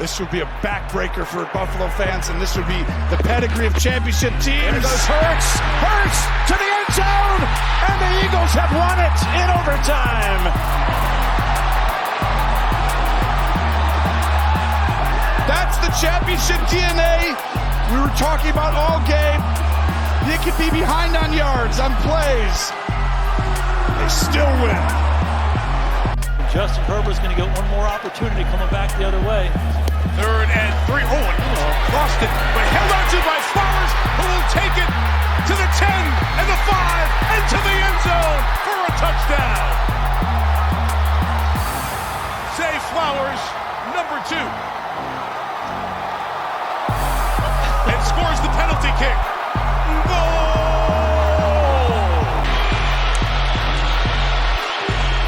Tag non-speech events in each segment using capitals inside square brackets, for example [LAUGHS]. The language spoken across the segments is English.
This would be a backbreaker for Buffalo fans, and this would be the pedigree of championship teams. There goes Hurts. Hurts to the end zone, and the Eagles have won it in overtime. That's the championship DNA we were talking about all game. You could be behind on yards, on plays. They still win. Justin Herbert's going to get one more opportunity coming back the other way. Third and three. Oh, and lost it, but held on to by Flowers, who will take it to the 10 and the 5 and to the end zone for a touchdown. Zay Flowers, number two. And scores the penalty kick.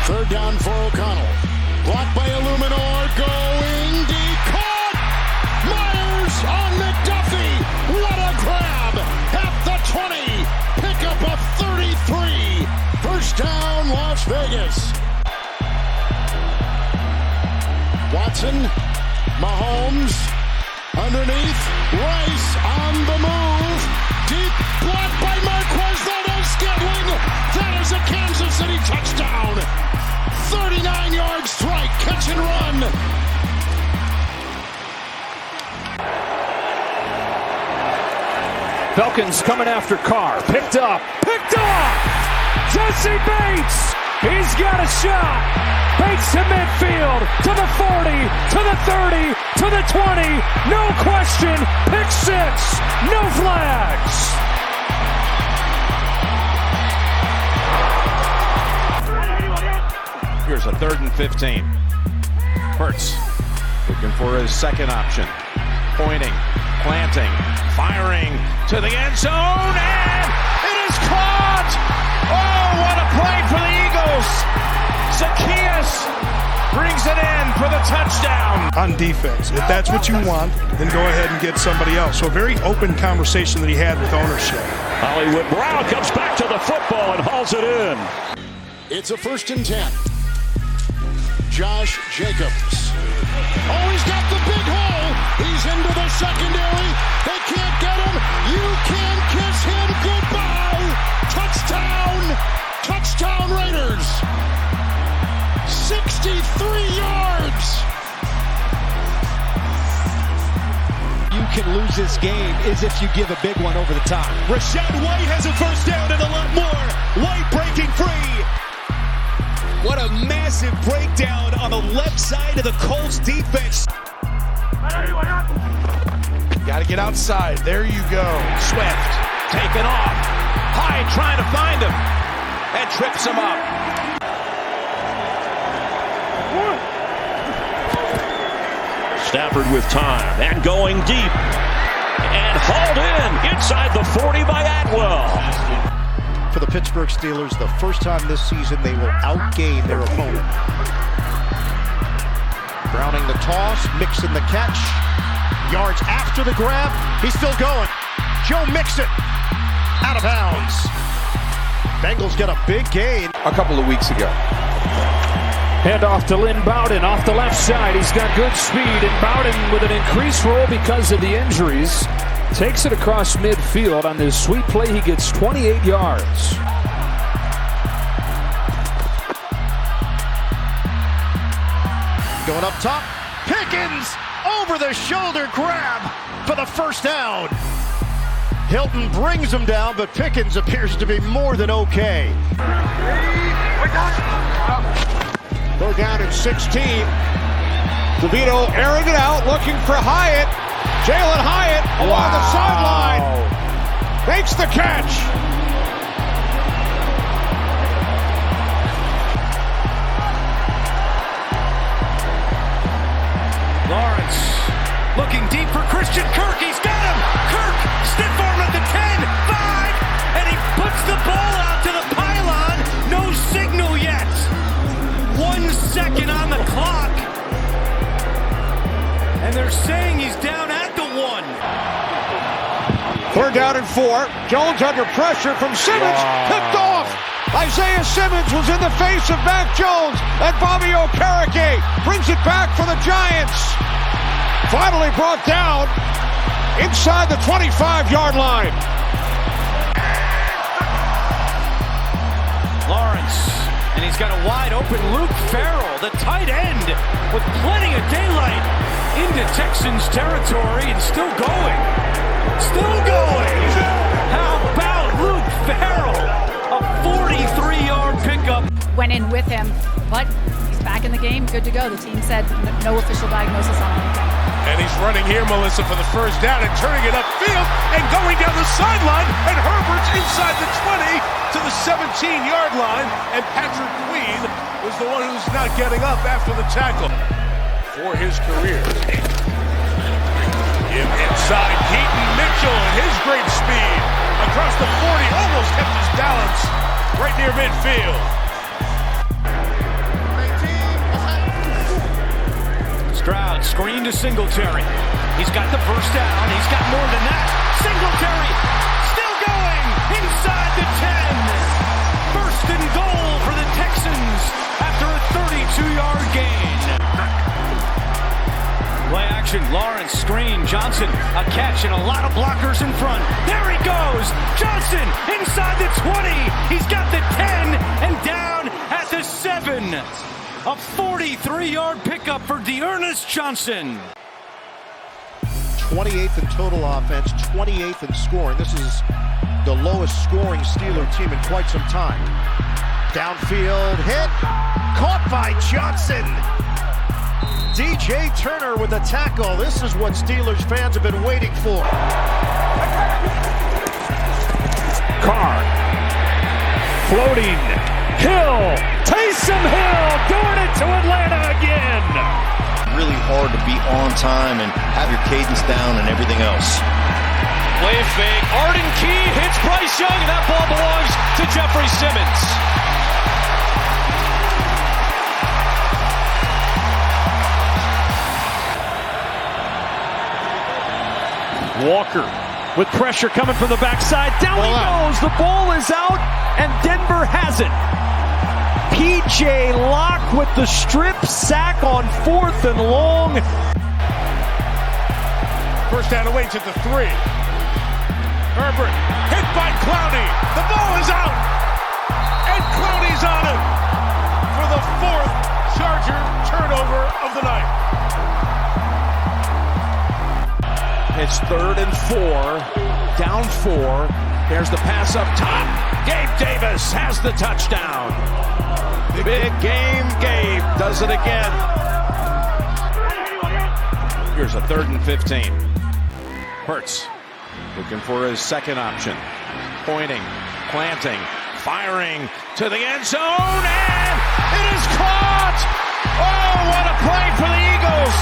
Third down for O'Connell. Blocked by Illuminor. Going Las Vegas. Watson. Mahomes. Underneath. Rice on the move. Deep block by Marquez. Valdes Scantling. That is a Kansas City touchdown. 39 yard strike, catch and run. Falcons coming after Carr. Picked up. Picked up. Jessie Bates. He's got a shot. Bates to midfield. To the 40. To the 30. To the 20. No question. Pick six. No flags. Here's a third and 15. Hurts looking for his second option. Pointing, planting, firing to the end zone, and it is caught! Oh, what a play for the Eagles! Zacchaeus brings it in for the touchdown. On defense. If that's what you want, then go ahead and get somebody else. So a very open conversation that he had with ownership. Hollywood Brown comes back to the football and hauls it in. It's a first and 10. Josh Jacobs. Oh, he's got the big hole. He's into the secondary. They can't get him. You can kiss him goodbye. Touchdown. Touchdown Raiders. 63 yards. You can lose this game is if you give a big one over the top. Rachaad White has a first down and a lot more. White breaking free. What a massive breakdown on the left side of the Colts defense. Got to get outside. There you go. Swift taken off. Hyde trying to find him and trips him up. Stafford with time and going deep. And hauled in inside the 40 by Atwell. For the Pittsburgh Steelers, the first time this season they will outgain their opponent. Browning the toss, Mixon the catch. Yards after the grab. He's still going. Joe Mixon out of bounds. Bengals get a big gain. A couple of weeks ago. Hand off to Lynn Bowden off the left side. He's got good speed, and Bowden with an increased role because of the injuries. Takes it across midfield on this sweet play. He gets 28 yards. Going up top. Pickens over the shoulder grab for the first down. Hilton brings him down, but Pickens appears to be more than okay. Third down at 16. DeVito airing it out, looking for Hyatt. Jalin Hyatt along the sideline. Makes the catch. Lawrence looking deep for Christian Kirk. He's got puts the ball out to the pylon. No signal yet. One second on the clock. And they're saying he's down at the one. Third down and four. Jones under pressure from Simmons. Picked off. Isaiah Simmons was in the face of Mac Jones, and Bobby Okereke brings it back for the Giants. finally brought down inside the 25 yard line. Lawrence, and he's got a wide open Luke Farrell, the tight end, with plenty of daylight into Texans territory and still going. Still going. How about Luke Farrell? A 43 yard pickup. Went in with him, but he's back in the game, good to go. The team said no official diagnosis on him. And he's running here, Melissa, for the first down and turning it upfield and going down the sideline. And Herbert's inside the 20 to the 17 yard line. And Patrick Queen was the one who's not getting up after the tackle for his career. Inside Keaton Mitchell and his great speed across the 40, almost kept his balance right near midfield. Stroud screen to Singletary. He's got the first down. He's got more than that. Singletary still going inside the 10. First and goal for the Texans after a 32-yard gain. Play action. Lawrence screen. Johnson a catch and a lot of blockers in front. There he goes. Johnson inside the 20. He's got the 10 and down at the 7. A 43-yard pickup for Dearness Johnson. 28th in total offense, 28th in scoring. This is the lowest scoring Steeler team in quite some time. Downfield hit, caught by Johnson. DJ Turner with a tackle. This is what Steelers fans have been waiting for. Carr. Floating. Hill. Taysom Hill doing it to Atlanta again. Really hard to be on time and have your cadence down and everything else. Play fake. Arden Key hits Bryce Young, and that ball belongs to Jeffery Simmons. Walker with pressure coming from the backside. Down he goes. The ball is out, and Denver has it. PJ Locke with the strip sack on fourth and long. First down awaits at the three. Herbert hit by Clowney. The ball is out. And Clowney's on it for the fourth Charger turnover of the night. It's third and four, down four. There's the pass up top. Gabe Davis has the touchdown. Big game, Gabe does it again. Here's a third and 15. Hurts looking for his second option. Pointing, planting, firing to the end zone, and it is caught! Oh, what a play for the Eagles!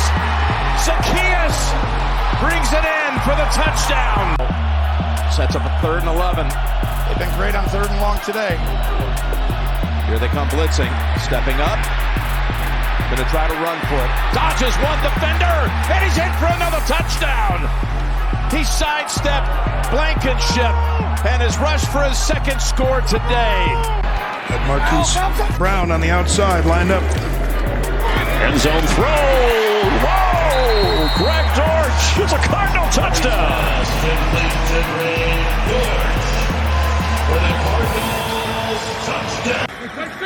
Zacchaeus brings it in for the touchdown. Sets up a third and 11. They've been great on third and long today. Here they come blitzing, stepping up. Gonna try to run for it. Dodges one defender, and he's in for another touchdown. He sidestepped Blankenship and has rushed for his second score today. Ed Marquise Brown on the outside, lined up. End zone throw. Whoa! Greg Dortch. It's a Cardinal touchdown.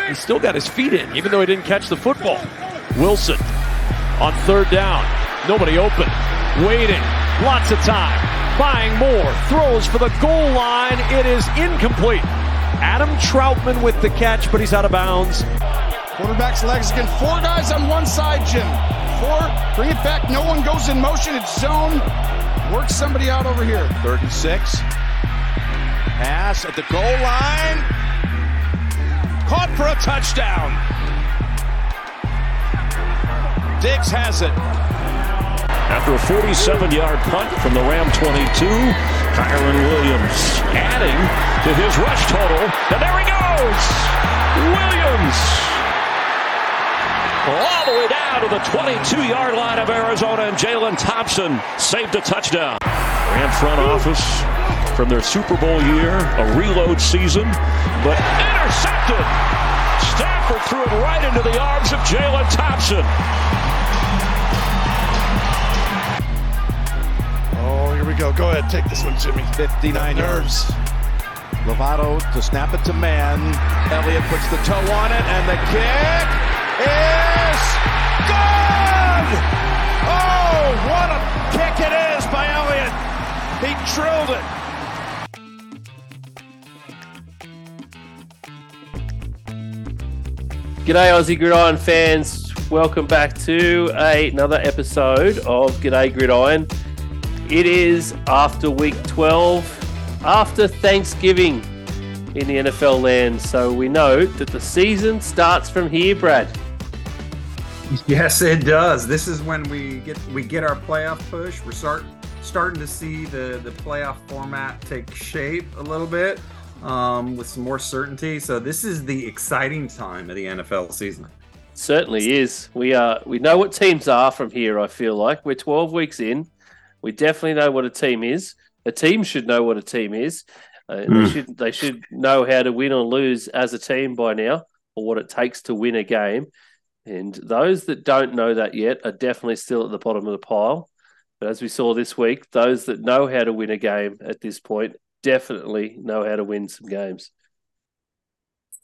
He still got his feet in, even though he didn't catch the football. Wilson on third down. Nobody open. Waiting. Lots of time. Buying more. Throws for the goal line. It is incomplete. Adam Trautman with the catch, but he's out of bounds. Quarterback's legs again. Four guys on one side, Jim. Four. Bring it back. No one goes in motion. It's zone. Work somebody out over here. Third and six. Pass at the goal line. Caught for a touchdown. Diggs has it. After a 47-yard punt from the Ram 22, Kyren Williams adding to his rush total. And there he goes! Williams! All the way down to the 22-yard line of Arizona, and Jalen Thompson saved a touchdown. Ram front office from their Super Bowl year, a reload season, but intercepted. Stafford threw it right into the arms of Jalen Thompson. Oh, here we go Go ahead, take this one, Jimmy. 59 yards. Lovato to snap it to Mann. Elliott puts the toe on it, and the kick is good! Oh, what a kick it is by Elliott! He drilled it. G'day, Aussie Gridiron fans. Welcome back to a, another episode of G'day Gridiron. It is after week 12, after Thanksgiving in the NFL land. So we know that the season starts from here, Brad. Yes, it does. This is when we get we get our playoff push. We're start starting to see the the playoff format take shape a little bit um, with some more certainty. So this is the exciting time of the NFL season. Certainly is. We are. We know what teams are from here. I feel like we're 12 weeks in. We definitely know what a team is. A team should know what a team is. Uh, mm. They hmm. should. They should know how to win or lose as a team by now, or what it takes to win a game. And those that don't know that yet are definitely still at the bottom of the pile. But as we saw this week, those that know how to win a game at this point definitely know how to win some games.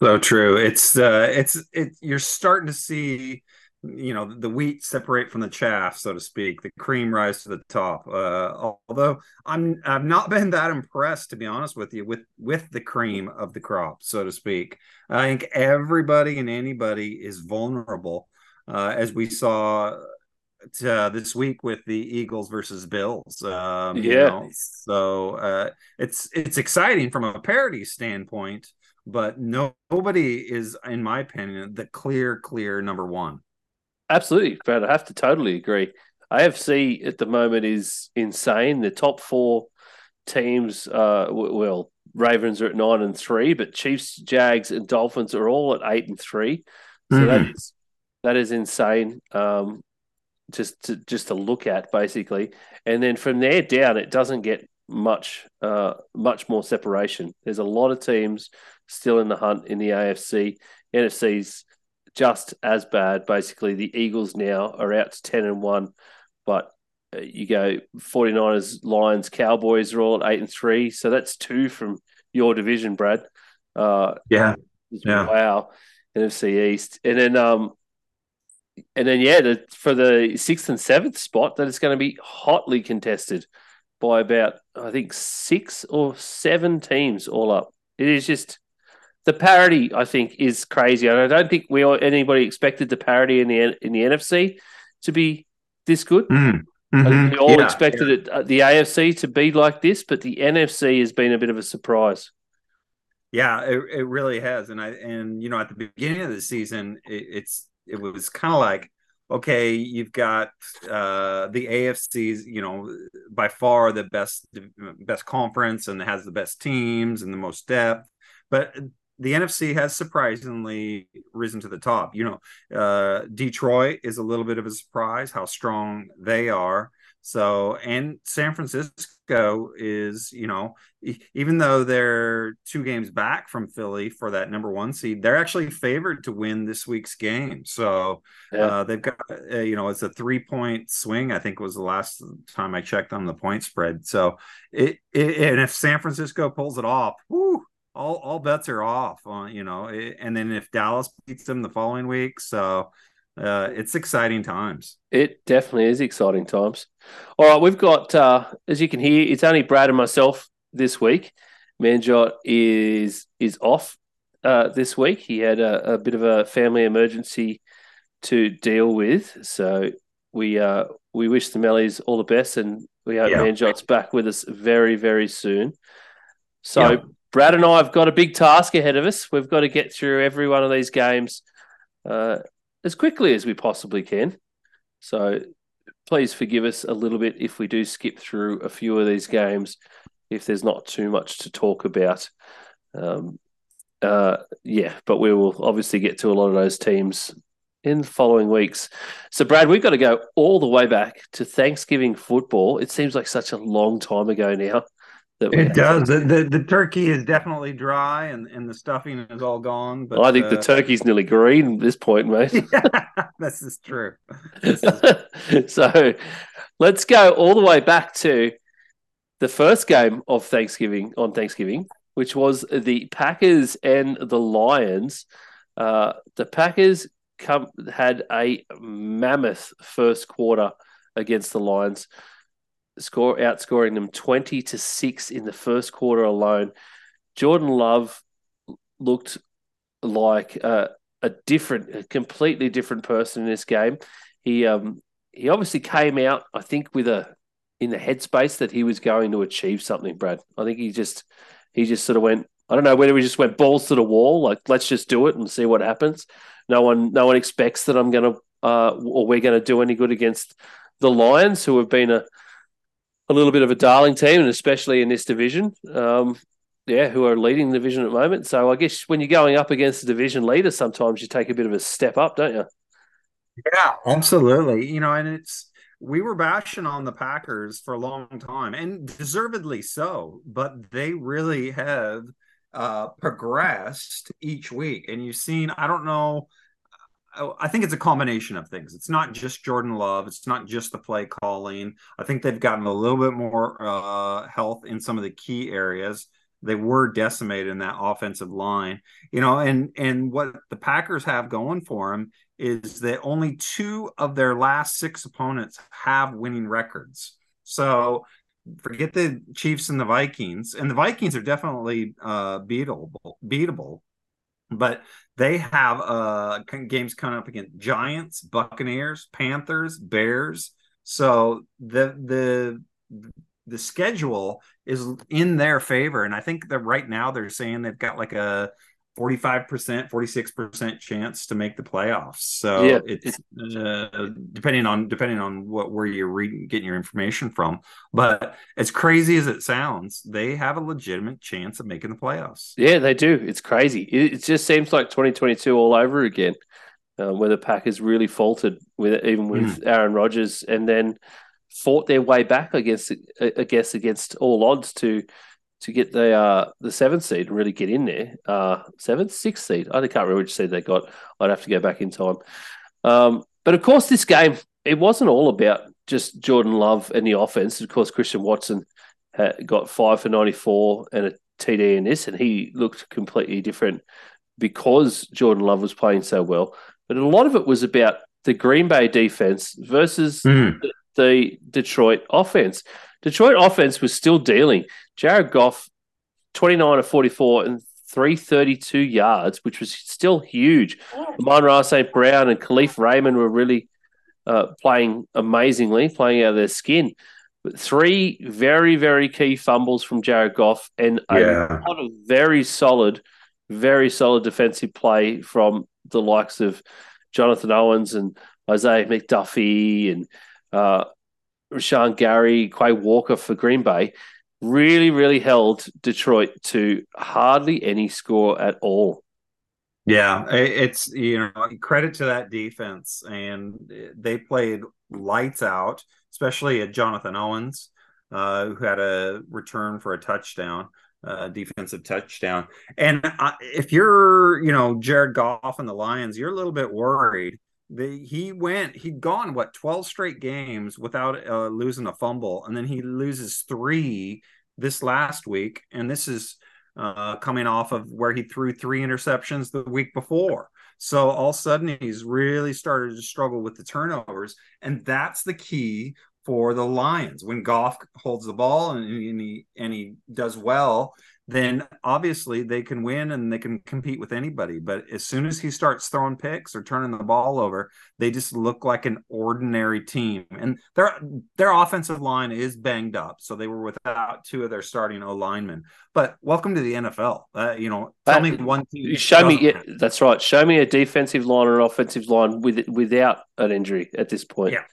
So true. It's uh it's it you're starting to see you know the wheat separate from the chaff so to speak the cream rise to the top uh although i'm i've not been that impressed to be honest with you with with the cream of the crop so to speak i think everybody and anybody is vulnerable uh as we saw uh, this week with the Eagles versus Bills. Um, yeah. You know, so uh, it's it's exciting from a parity standpoint, but no, nobody is, in my opinion, the clear, clear number one. Absolutely, Brad. I have to totally agree. AFC at the moment is insane. The top four teams, uh, well, Ravens are at nine and three, but Chiefs, Jags, and Dolphins are all at eight and three. So mm-hmm. that is that is insane. Um, just to just to look at basically, and then from there down, it doesn't get much uh, much more separation. There's a lot of teams still in the hunt in the AFC. NFC's just as bad. Basically, the Eagles now are out to 10 and 1, but uh, you go 49ers, Lions, Cowboys are all at 8 and 3. So that's two from your division, Brad. Uh, yeah. Yeah. Wow. NFC East. And then, um, and then, yeah, the, for the sixth and seventh spot, that is going to be hotly contested by about, I think, six or seven teams all up. It is just the parity, I think, is crazy. And I don't think we anybody expected the parity in the in the NFC to be this good. Mm. Mm-hmm. We all yeah, expected yeah. it, uh, the AFC to be like this, but the NFC has been a bit of a surprise. Yeah, it, it really has, and I and you know at the beginning of the season, it, it's it was kind of like okay, you've got uh, the AFC's, you know, by far the best best conference and has the best teams and the most depth. But the NFC has surprisingly risen to the top. You know, uh, Detroit is a little bit of a surprise how strong they are. So, and San Francisco is, you know, even though they're two games back from Philly for that number one seed, they're actually favored to win this week's game. So, yeah. uh, they've got, uh, you know, it's a three point swing. I think was the last time I checked on the point spread. So, it, it and if San Francisco pulls it off, whoo, all all bets are off on you know and then if dallas beats them the following week so uh, it's exciting times it definitely is exciting times all right we've got uh, as you can hear it's only brad and myself this week manjot is is off uh, this week he had a, a, bit of a family emergency to deal with so we uh we wish the mellies all the best and we hope yeah. manjot's back with us very very soon so yeah. Brad and I have got a big task ahead of us. We've got to get through every one of these games uh, as quickly as we possibly can. So please forgive us a little bit if we do skip through a few of these games, if there's not too much to talk about. Um, uh, yeah, but we will obviously get to a lot of those teams in the following weeks. So, Brad, we've got to go all the way back to Thanksgiving football. It seems like such a long time ago now it does. The, the, the turkey is definitely dry, and, and the stuffing is all gone. But I think uh, the turkey's nearly green at this point, mate. [LAUGHS] Yeah, this is true. This is... [LAUGHS] so let's go all the way back to the first game of Thanksgiving on Thanksgiving, which was the Packers and the Lions. Uh, the Packers come had a mammoth first quarter against the Lions, score outscoring them twenty to six in the first quarter alone. Jordan Love looked like a, a different, a completely different person in this game. He um he obviously came out, I think, with a in the headspace that he was going to achieve something. Brad, I think he just he just sort of went. I don't know whether he just went balls to the wall, like let's just do it and see what happens. No one, no one expects that I'm going to uh, or we're going to do any good against the Lions, who have been a a little bit of a darling team, and especially in this division. Um, yeah, who are leading the division at the moment. So I guess when you're going up against the division leader, sometimes you take a bit of a step up, don't you? Yeah, absolutely. You know, and it's we were bashing on the Packers for a long time, and deservedly so. But they really have uh, progressed each week, and you've seen. I don't know. I think it's a combination of things. It's not just Jordan Love. It's not just the play calling. I think they've gotten a little bit more uh, health in some of the key areas they were decimated in that offensive line you know and and what the packers have going for them is that only two of their last six opponents have winning records so forget the chiefs and the vikings and the vikings are definitely uh beatable beatable but they have uh games coming up against giants buccaneers panthers bears so the the the schedule is in their favor. And I think that right now they're saying they've got like a 45%, 46% chance to make the playoffs. So yeah. it's uh, depending on depending on what where you're reading getting your information from. But as crazy as it sounds, they have a legitimate chance of making the playoffs. Yeah, they do. It's crazy. It, it just seems like 2022 all over again. Uh, where the Packers really faltered with even with mm. Aaron Rodgers, and then fought their way back, against I guess against all odds to to get the uh, the seventh seed and really get in there. Uh, seventh, sixth seed. I can't remember which seed they got. I'd have to go back in time. Um, but of course, this game it wasn't all about just Jordan Love and the offense. Of course, Christian Watson got five for ninety four and a TD in this, and he looked completely different because Jordan Love was playing so well. But a lot of it was about the Green Bay defense versus mm. the, the Detroit offense. Detroit offense was still dealing. Jared Goff, 29 of 44 and 332 yards, which was still huge. Amon St. Brown and Kalif Raymond were really uh, playing amazingly, playing out of their skin. But three very, very key fumbles from Jared Goff and yeah. a lot of very solid, very solid defensive play from the likes of Jonathan Owens and Isaiah McDuffie and uh, Rashan Gary, Quay Walker for Green Bay really, really held Detroit to hardly any score at all. Yeah, it's you know credit to that defense, and they played lights out, especially at Jonathan Owens, uh, who had a return for a touchdown, uh, defensive touchdown. And uh, if you're you know Jared Goff and the Lions, you're a little bit worried he went he'd gone what 12 straight games without uh, losing a fumble and then he loses three this last week and this is uh, coming off of where he threw three interceptions the week before. So all of a sudden he's really started to struggle with the turnovers and that's the key for the lions. When Goff holds the ball and, and he and he does well then obviously they can win and they can compete with anybody. But as soon as he starts throwing picks or turning the ball over, they just look like an ordinary team. And their their offensive line is banged up, so they were without two of their starting O linemen. But welcome to the NFL. Uh, you know, tell me one team. Show me, yeah, that's right. Show me a defensive line or an offensive line with without an injury at this point. Yeah.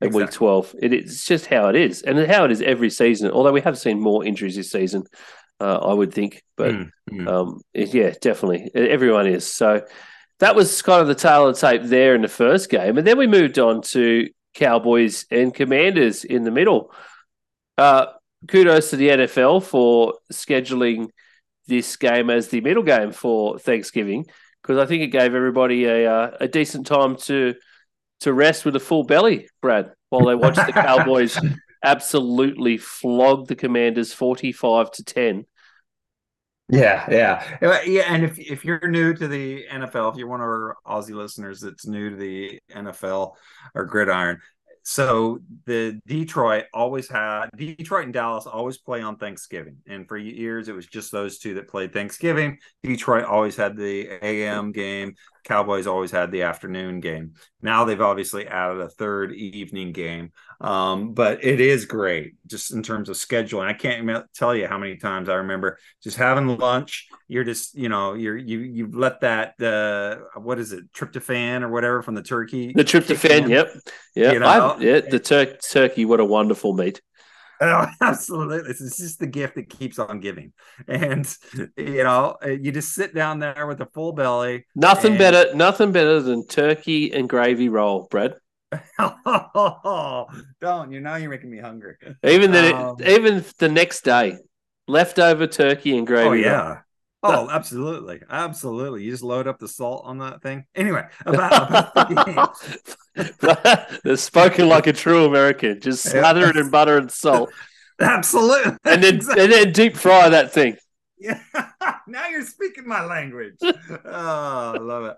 At exactly. week 12. It, it's just how it is, and how it is every season. Although we have seen more injuries this season, uh, I would think. But mm, mm. Um, yeah, definitely. Everyone is. So that was kind of the tail of the tape there in the first game. And then we moved on to Cowboys and Commanders in the middle. Uh, kudos to the NFL for scheduling this game as the middle game for Thanksgiving because I think it gave everybody a, uh, a decent time to to rest with a full belly, Brad, while they watched the [LAUGHS] Cowboys absolutely flog the Commanders 45 to 10. Yeah, yeah, Uh, yeah. And if if you're new to the NFL, if you're one of our Aussie listeners that's new to the NFL or gridiron, so the Detroit always had Detroit and Dallas always play on Thanksgiving, and for years it was just those two that played Thanksgiving. Detroit always had the AM game. Cowboys always had the afternoon game. Now they've obviously added a third evening game, um, but it is great just in terms of scheduling. I can't even tell you how many times I remember just having lunch. You're just you know you're you you let that uh, what is it tryptophan or whatever from the turkey The tryptophan, yep, yeah, You know? Yeah. The tur- turkey, what a wonderful meat. Oh, [LAUGHS] absolutely. This is just the gift that keeps on giving. And, you know, uh, you just sit down there with a full belly. Nothing and- better, nothing better than turkey and gravy roll, Brad. [LAUGHS] Don't, you know, you're making me hungry. Even the Um, even the next day, leftover turkey and gravy. Oh, roll. yeah. Oh, absolutely. Absolutely. You just load up the salt on that thing. Anyway, about, about the [LAUGHS] game. [LAUGHS] They're spoken like a true American. Just smother it in butter and salt, Absolutely. and then and then deep fry that thing. Yeah, [LAUGHS] now you're speaking my language. [LAUGHS] oh, I love it.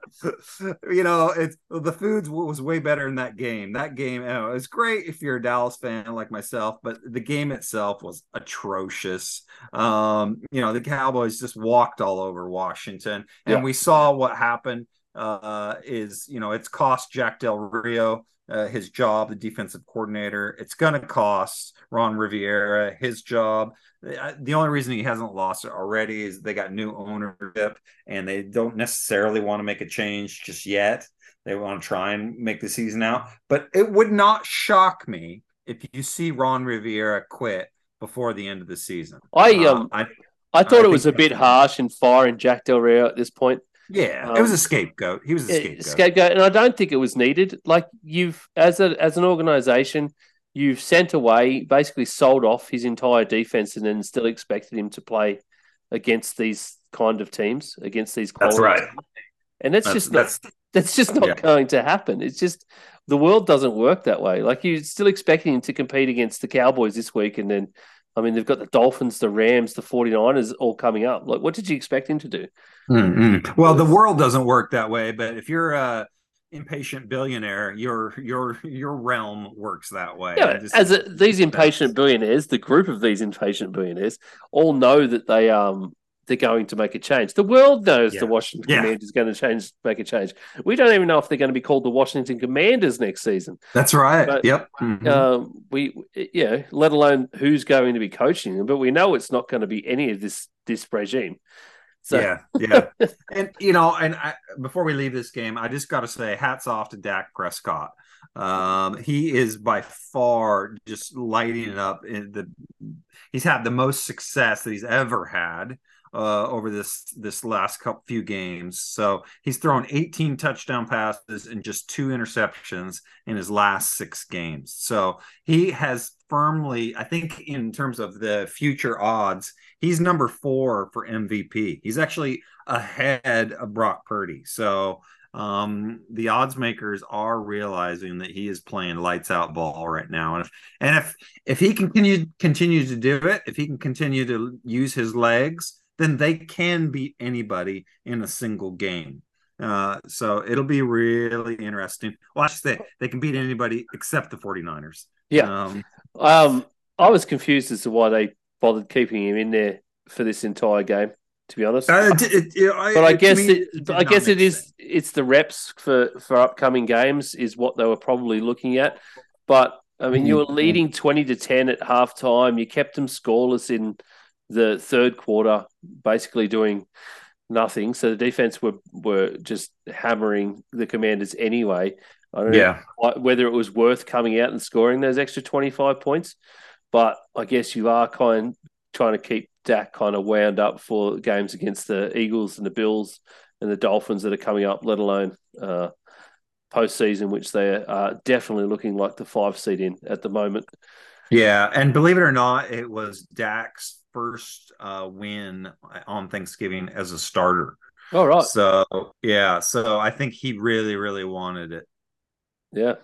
[LAUGHS] You know, it's the food was way better in that game. That game, you know, it's great if you're a Dallas fan like myself, but the game itself was atrocious. Um, you know, the Cowboys just walked all over Washington, and Yeah. we saw what happened. Uh, is you know, it's cost Jack Del Rio uh, his job, the defensive coordinator. It's going to cost Ron Rivera his job. Uh, The only reason he hasn't lost it already is they got new ownership and they don't necessarily want to make a change just yet. They want to try and make the season out. But it would not shock me if you see Ron Rivera quit before the end of the season. I Uh, um I, I thought I it was a bit harsh and far in firing Jack Del Rio at this point. Yeah, Um, it was a scapegoat. He was a scapegoat. scapegoat, and I don't think it was needed. Like you've, as a as an organization, you've sent away, basically sold off his entire defense, and then still expected him to play against these kind of teams, against these. That's right. teams. And that's, That's- just not, that's- that's just not Yeah. going to happen. It's just the world doesn't work that way. Like you're still expecting him to compete against the Cowboys this week, and then. I mean, they've got the Dolphins, the Rams, the 49ers all coming up. Like, what did you expect him to do? Mm-mm. Well, the world doesn't work that way, but if you're a impatient billionaire, your your your realm works that way. Yeah, just- as a, these impatient billionaires, the group of these impatient billionaires, all know that they um they're going to make a change. The world knows Yeah. the Washington Yeah. Commanders going to change, make a change. We don't even know if they're going to be called the Washington Commanders next season. That's right. But, yep. Mhm. Um, we yeah, let alone who's going to be coaching them, but we know it's not going to be any of this this regime. So yeah, yeah. [LAUGHS] and you know, and I, before we leave this game, I just got to say, hats off to Dak Prescott. Um, he is by far just lighting it up. In the he's had the most success that he's ever had uh, over this this last couple few games. So he's thrown 18 touchdown passes and just two interceptions in his last six games. So he has firmly, I think, in terms of the future odds, he's number four for MVP. He's actually ahead of Brock Purdy. So um the odds makers are realizing that he is playing lights out ball right now and if and if if he continue continue to do it if he can continue to use his legs then they can beat anybody in a single game uh so it'll be really interesting well i should say they can beat anybody except the 49ers Yeah. um Um, I was confused as to why they bothered keeping him in there for this entire game. To be honest, uh, it- it- I- but I guess it, it I guess it is it's the reps for for upcoming games is what they were probably looking at. But I mean, you were Mhm. leading twenty to ten at halftime. You kept them scoreless in the third quarter, basically doing nothing. So the defense were were just hammering the Commanders anyway. I don't Yeah. know whether it was worth coming out and scoring those extra twenty five points, but I guess you are kind trying to keep Dak kind of wound up for games against the Eagles and the Bills and the Dolphins that are coming up, let alone uh, postseason, which they are definitely looking like the five seed in at the moment. Yeah, and believe it or not, it was Dak's first uh, win on Thanksgiving as a starter. All right. So yeah, so I think he really, really wanted it. Yeah. All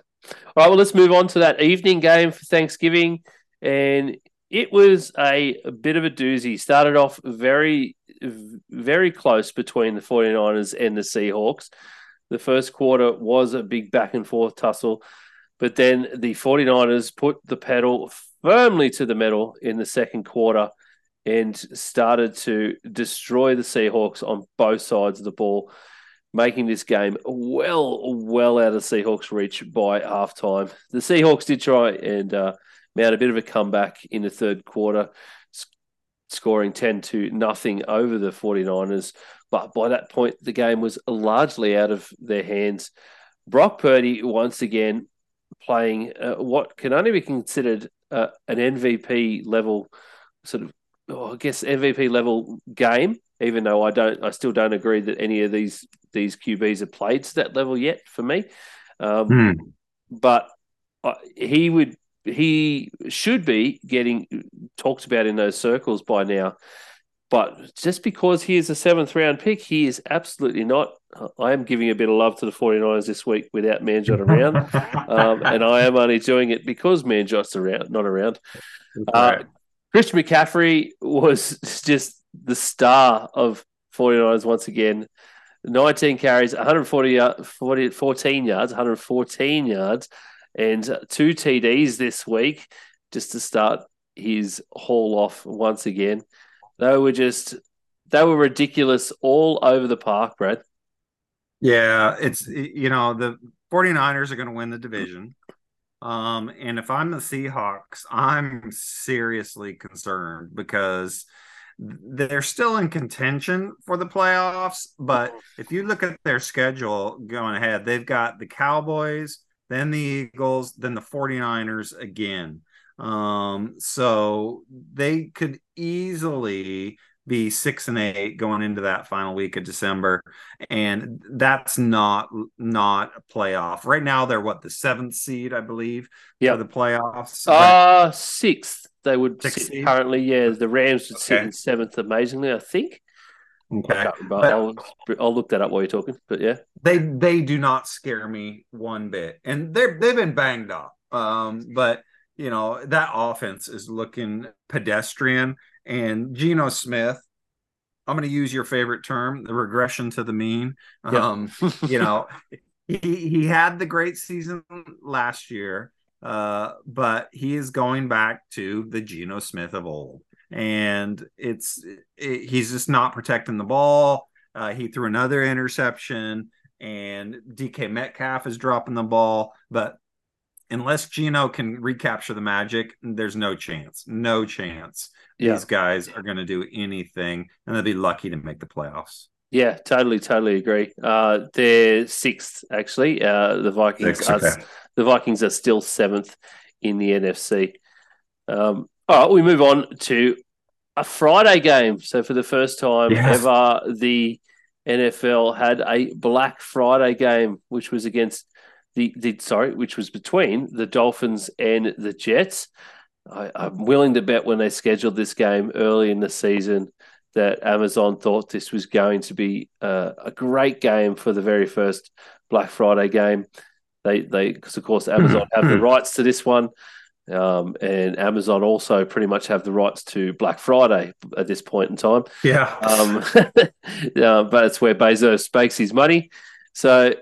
right. Well, let's move on to that evening game for Thanksgiving. and it was a, a bit of a doozy. Started off very, very close between the 49ers and the Seahawks. The first quarter was a big back and forth tussle, but then the 49ers put the pedal firmly to the metal in the second quarter and started to destroy the Seahawks on both sides of the ball, making this game well, well out of Seahawks' reach by halftime. The Seahawks did try and uh, mount a bit of a comeback in the third quarter, scoring 10 to nothing over the 49ers. But by that point, the game was largely out of their hands. Brock Purdy, once again, playing uh, what can only be considered uh, an MVP level sort of oh, I guess MVP level game. Even though I don't, I still don't agree that any of these these QBs have played to that level yet for me. Um, hmm. But uh, he would, he should be getting talked about in those circles by now. But just because he is a seventh round pick, he is absolutely not. I am giving a bit of love to the 49ers this week without Manjot around. [LAUGHS] um, and I am only doing it because Manjot's around, not around. Uh, Christian McCaffrey was [LAUGHS] just the star of 49ers once again. 19 carries, 140 40, 14 yards, 114 yards, and two TDs this week just to start his haul off once again. They were just they were ridiculous all over the park, Brad. Yeah, it's you know, the 49ers are going to win the division. Um, and if I'm the Seahawks, I'm seriously concerned because they're still in contention for the playoffs. But if you look at their schedule going ahead, they've got the Cowboys, then the Eagles, then the 49ers again. Um, so they could easily be six and eight going into that final week of December, and that's not not a playoff. Right now, they're what the seventh seed, I believe, yeah, for the playoffs. Uh sixth. They would sit currently. Yeah, the Rams would okay. sit in seventh. Amazingly, I think. Okay, but I'll, I'll look that up while you're talking. But yeah, they they do not scare me one bit, and they're they've been banged up. Um, but you know that offense is looking pedestrian and Geno Smith, I'm going to use your favorite term, the regression to the mean. Yep. Um, you know, [LAUGHS] he he had the great season last year, uh, but he is going back to the Geno Smith of old, and it's it, he's just not protecting the ball. Uh, he threw another interception, and DK Metcalf is dropping the ball, but unless Geno can recapture the magic, there's no chance. No chance. Yeah. These guys are going to do anything, and they'll be lucky to make the playoffs. Yeah, totally, totally agree. Uh, they're sixth, actually. Uh, the Vikings Six, are okay. The Vikings are still seventh in the NFC. Um, all right, we move on to a Friday game. So for the first time yes. ever, the NFL had a Black Friday game, which was against the, the sorry, which was between the Dolphins and the Jets. I, I'm willing to bet when they scheduled this game early in the season that Amazon thought this was going to be uh, a great game for the very first Black Friday game. They they because of course Amazon [CLEARS THROAT] have the rights to this one. Um, and Amazon also pretty much have the rights to Black Friday at this point in time. Yeah. Um, [LAUGHS] uh, but it's where Bezos makes his money. So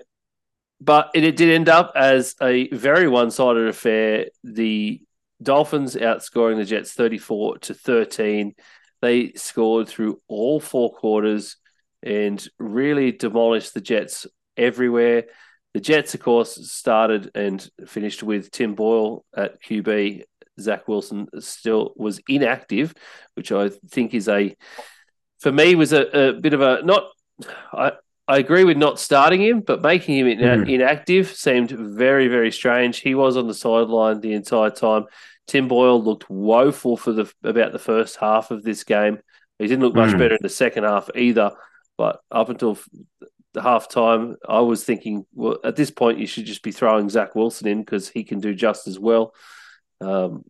but it, it did end up as a very one-sided affair. The Dolphins outscoring the Jets 34 to 13. They scored through all four quarters and really demolished the Jets everywhere. The Jets, of course, started and finished with Tim Boyle at QB. Zach Wilson still was inactive, which I think is a, for me, was a, a bit of a not. I, I agree with not starting him, but making him mm. inactive seemed very, very strange. He was on the sideline the entire time. Tim Boyle looked woeful for the about the first half of this game. He didn't look much mm. better in the second half either. But up until the half time, I was thinking, well, at this point, you should just be throwing Zach Wilson in because he can do just as well. Um,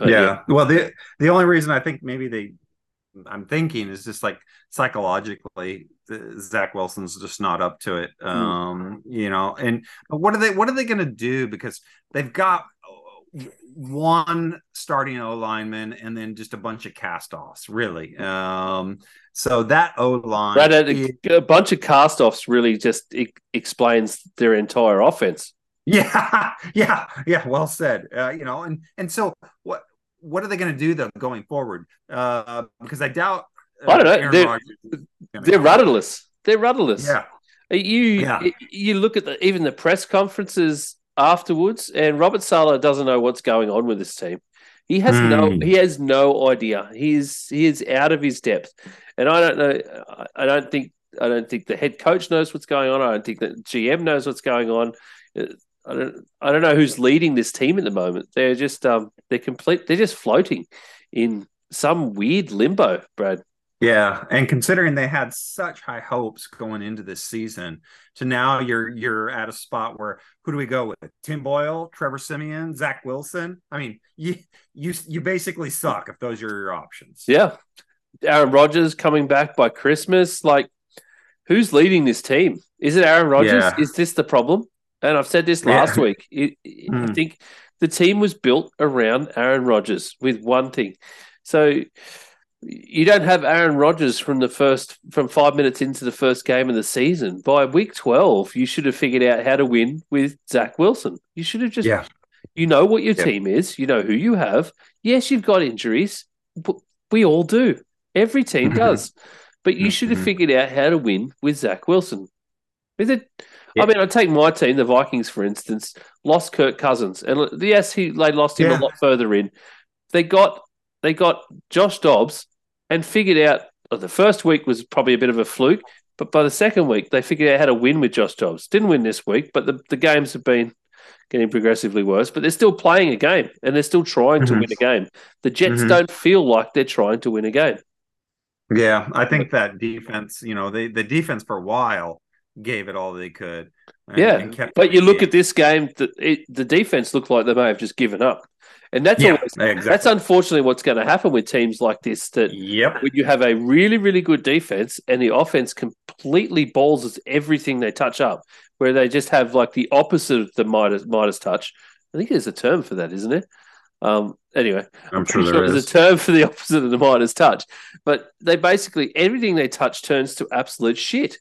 yeah. yeah. Well, the the only reason I think maybe they I'm thinking is just like psychologically, Zach Wilson's just not up to it. Hmm. Um, mm. You know, and what are they? What are they going to do? Because they've got one starting O lineman and then just a bunch of cast offs, really. Um, so that O line, right, a, a, bunch of cast offs really just it explains their entire offense. Yeah, [LAUGHS] yeah, yeah. Well said. Uh, you know, and and so what what are they going to do though going forward? Uh, because I doubt. Uh, I don't know. They're, they're rudderless. They're rudderless. Yeah. You yeah. you look at the, even the press conferences afterwards, and Robert Saleh doesn't know what's going on with this team. He has mm. no he has no idea. He's he is out of his depth, and I don't know. I don't think I don't think the head coach knows what's going on. I don't think the GM knows what's going on. I don't I don't know who's leading this team at the moment. They're just um they're complete. They're just floating in some weird limbo, Brad. Yeah, and considering they had such high hopes going into this season, to now you're you're at a spot where who do we go with? Tim Boyle, Trevor Siemian, Zach Wilson. I mean, you you you basically suck if those are your options. Yeah, Aaron Rodgers coming back by Christmas. Like, who's leading this team? Is it Aaron Rodgers? Yeah. Is this the problem? And I've said this last yeah. week. It, mm. [LAUGHS] I hmm. think the team was built around Aaron Rodgers with one thing. So you don't have Aaron Rodgers from the first from five minutes into the first game of the season. By week twelve, you should have figured out how to win with Zach Wilson. You should have just yeah. you know what your yeah. team is, you know who you have. Yes, you've got injuries, but we all do. Every team [LAUGHS] does. But you should have mm-hmm. figured out how to win with Zach Wilson. Is it yeah. I mean, I take my team, the Vikings, for instance, lost Kirk Cousins, and yes, he they lost him a lot further in. They got they got Josh Dobbs and figured out well, the first week was probably a bit of a fluke, but by the second week, they figured out how to win with Josh Dobbs. Didn't win this week, but the, the games have been getting progressively worse, but they're still playing a game and they're still trying mm-hmm. to win a game. The Jets mm-hmm. don't feel like they're trying to win a game. Yeah, I think that defense, you know, they, the defense for a while gave it all they could. And, yeah, and but you look game. at this game, the, it, the defense looked like they may have just given up. And that's yeah, always, exactly. that's unfortunately what's going to happen with teams like this. That yep. when you have a really really good defense and the offense completely balls everything they touch up, where they just have like the opposite of the Midas Midas touch. I think there's a term for that, isn't it? Um, anyway, I'm, I'm sure, sure there's a term for the [LAUGHS] opposite of the Midas touch, but they basically everything they touch turns to absolute shit.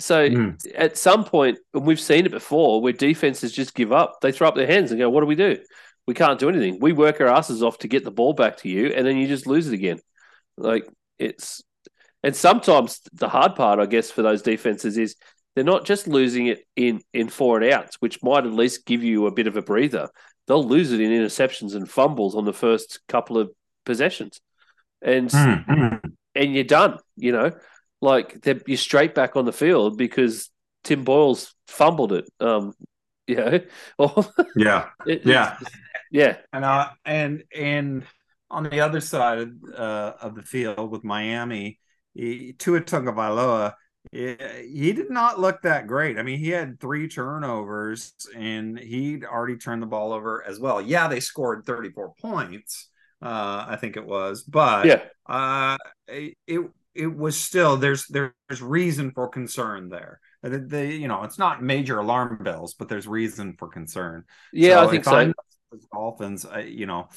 So mm. at some point, and we've seen it before, where defenses just give up, they throw up their hands and go, "What do we do? We can't do anything. We work our asses off to get the ball back to you, and then you just lose it again. Like it's, and sometimes the hard part, I guess, for those defenses is they're not just losing it in in four and outs, which might at least give you a bit of a breather. They'll lose it in interceptions and fumbles on the first couple of possessions, and mm-hmm. and you're done. You know, like you're straight back on the field because Tim Boyle's fumbled it. Um, [LAUGHS] you know, or yeah, [LAUGHS] it, yeah. Yeah, and uh, and and on the other side of, uh, of the field with Miami, he, Tua Tagovailoa, he, he did not look that great. I mean, he had three turnovers and he'd already turned the ball over as well. Yeah, they scored 34 points, uh, I think it was, but yeah, uh, it it was still there's there's reason for concern there. The, the, you know it's not major alarm bells, but there's reason for concern. Yeah, so I think so. I'm, Dolphins, uh, you know,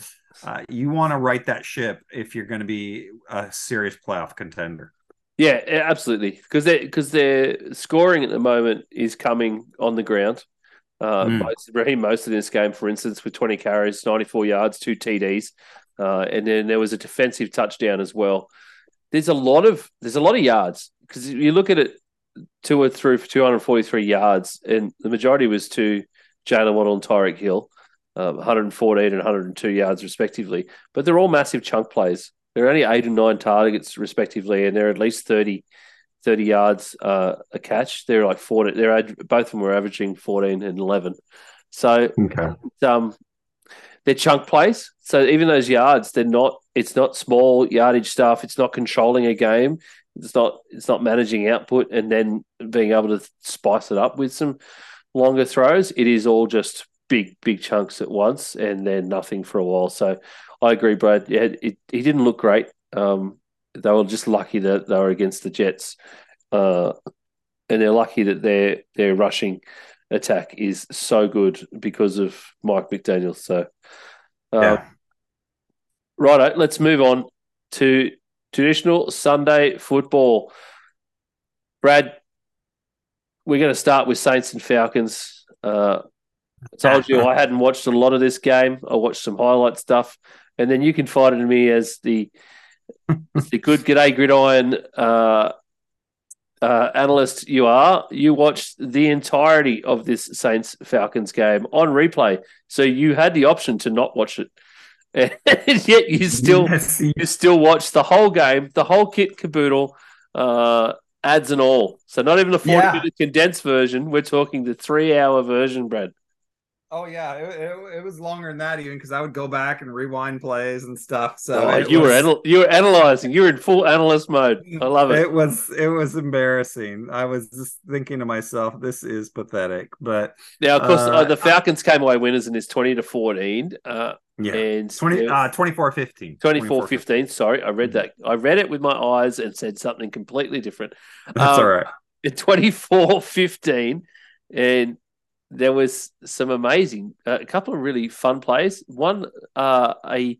uh, you want to right that ship if you're going to be a serious playoff contender. Yeah, absolutely. Because because their scoring at the moment is coming on the ground. Uh, mm. Raheem Mostert this game, for instance, with 20 carries, 94 yards, two TDs, uh, and then there was a defensive touchdown as well. There's a lot of there's a lot of yards because you look at it, two or three for 243 yards, and the majority was to Jaylen Waddle and Tyreek Hill uh, 114 and 102 yards respectively. But they're all massive chunk plays. There are only eight and nine targets respectively, and they're at least 30, 30 yards uh, a catch. They're like 40. They're both of them were averaging 14 and 11. So okay. um, they're chunk plays. So even those yards, they're not. It's not small yardage stuff. It's not controlling a game. It's not. It's not managing output and then being able to spice it up with some longer throws. It is all just big big chunks at once and then nothing for a while. So I agree, Brad. Yeah, it, he didn't look great. Um, they were just lucky that they were against the Jets, uh, and they're lucky that their their rushing attack is so good because of Mike McDaniel. So Uh, Yeah. Righto, let's move on to traditional Sunday football. Brad, we're going to start with Saints and Falcons. Uh, I told you I hadn't watched a lot of this game. I watched some highlight stuff, and then you confided in me as the as the good g'day gridiron uh, uh, analyst you are. You watched the entirety of this Saints Falcons game on replay, so you had the option to not watch it, [LAUGHS] and yet you still Yes, you still watched the whole game, the whole kit caboodle, uh, ads and all. So not even the forty Yeah. minute condensed version. We're talking the three hour version, Brad. Oh yeah, it, it, it was longer than that even because I would go back and rewind plays and stuff. So Oh, you were anal- you were analyzing. You were in full analyst mode. I love it. It was it was embarrassing. I was just thinking to myself, this is pathetic. But Now, of course, uh, uh, the Falcons came away winners in this twenty to fourteen. Uh, Yeah. and 20, uh, 24-15. 24 15. Sorry, I read that. I read it with my eyes and said something completely different. That's Um, all right. in 24 15 and there was some amazing uh, a couple of really fun plays one uh, a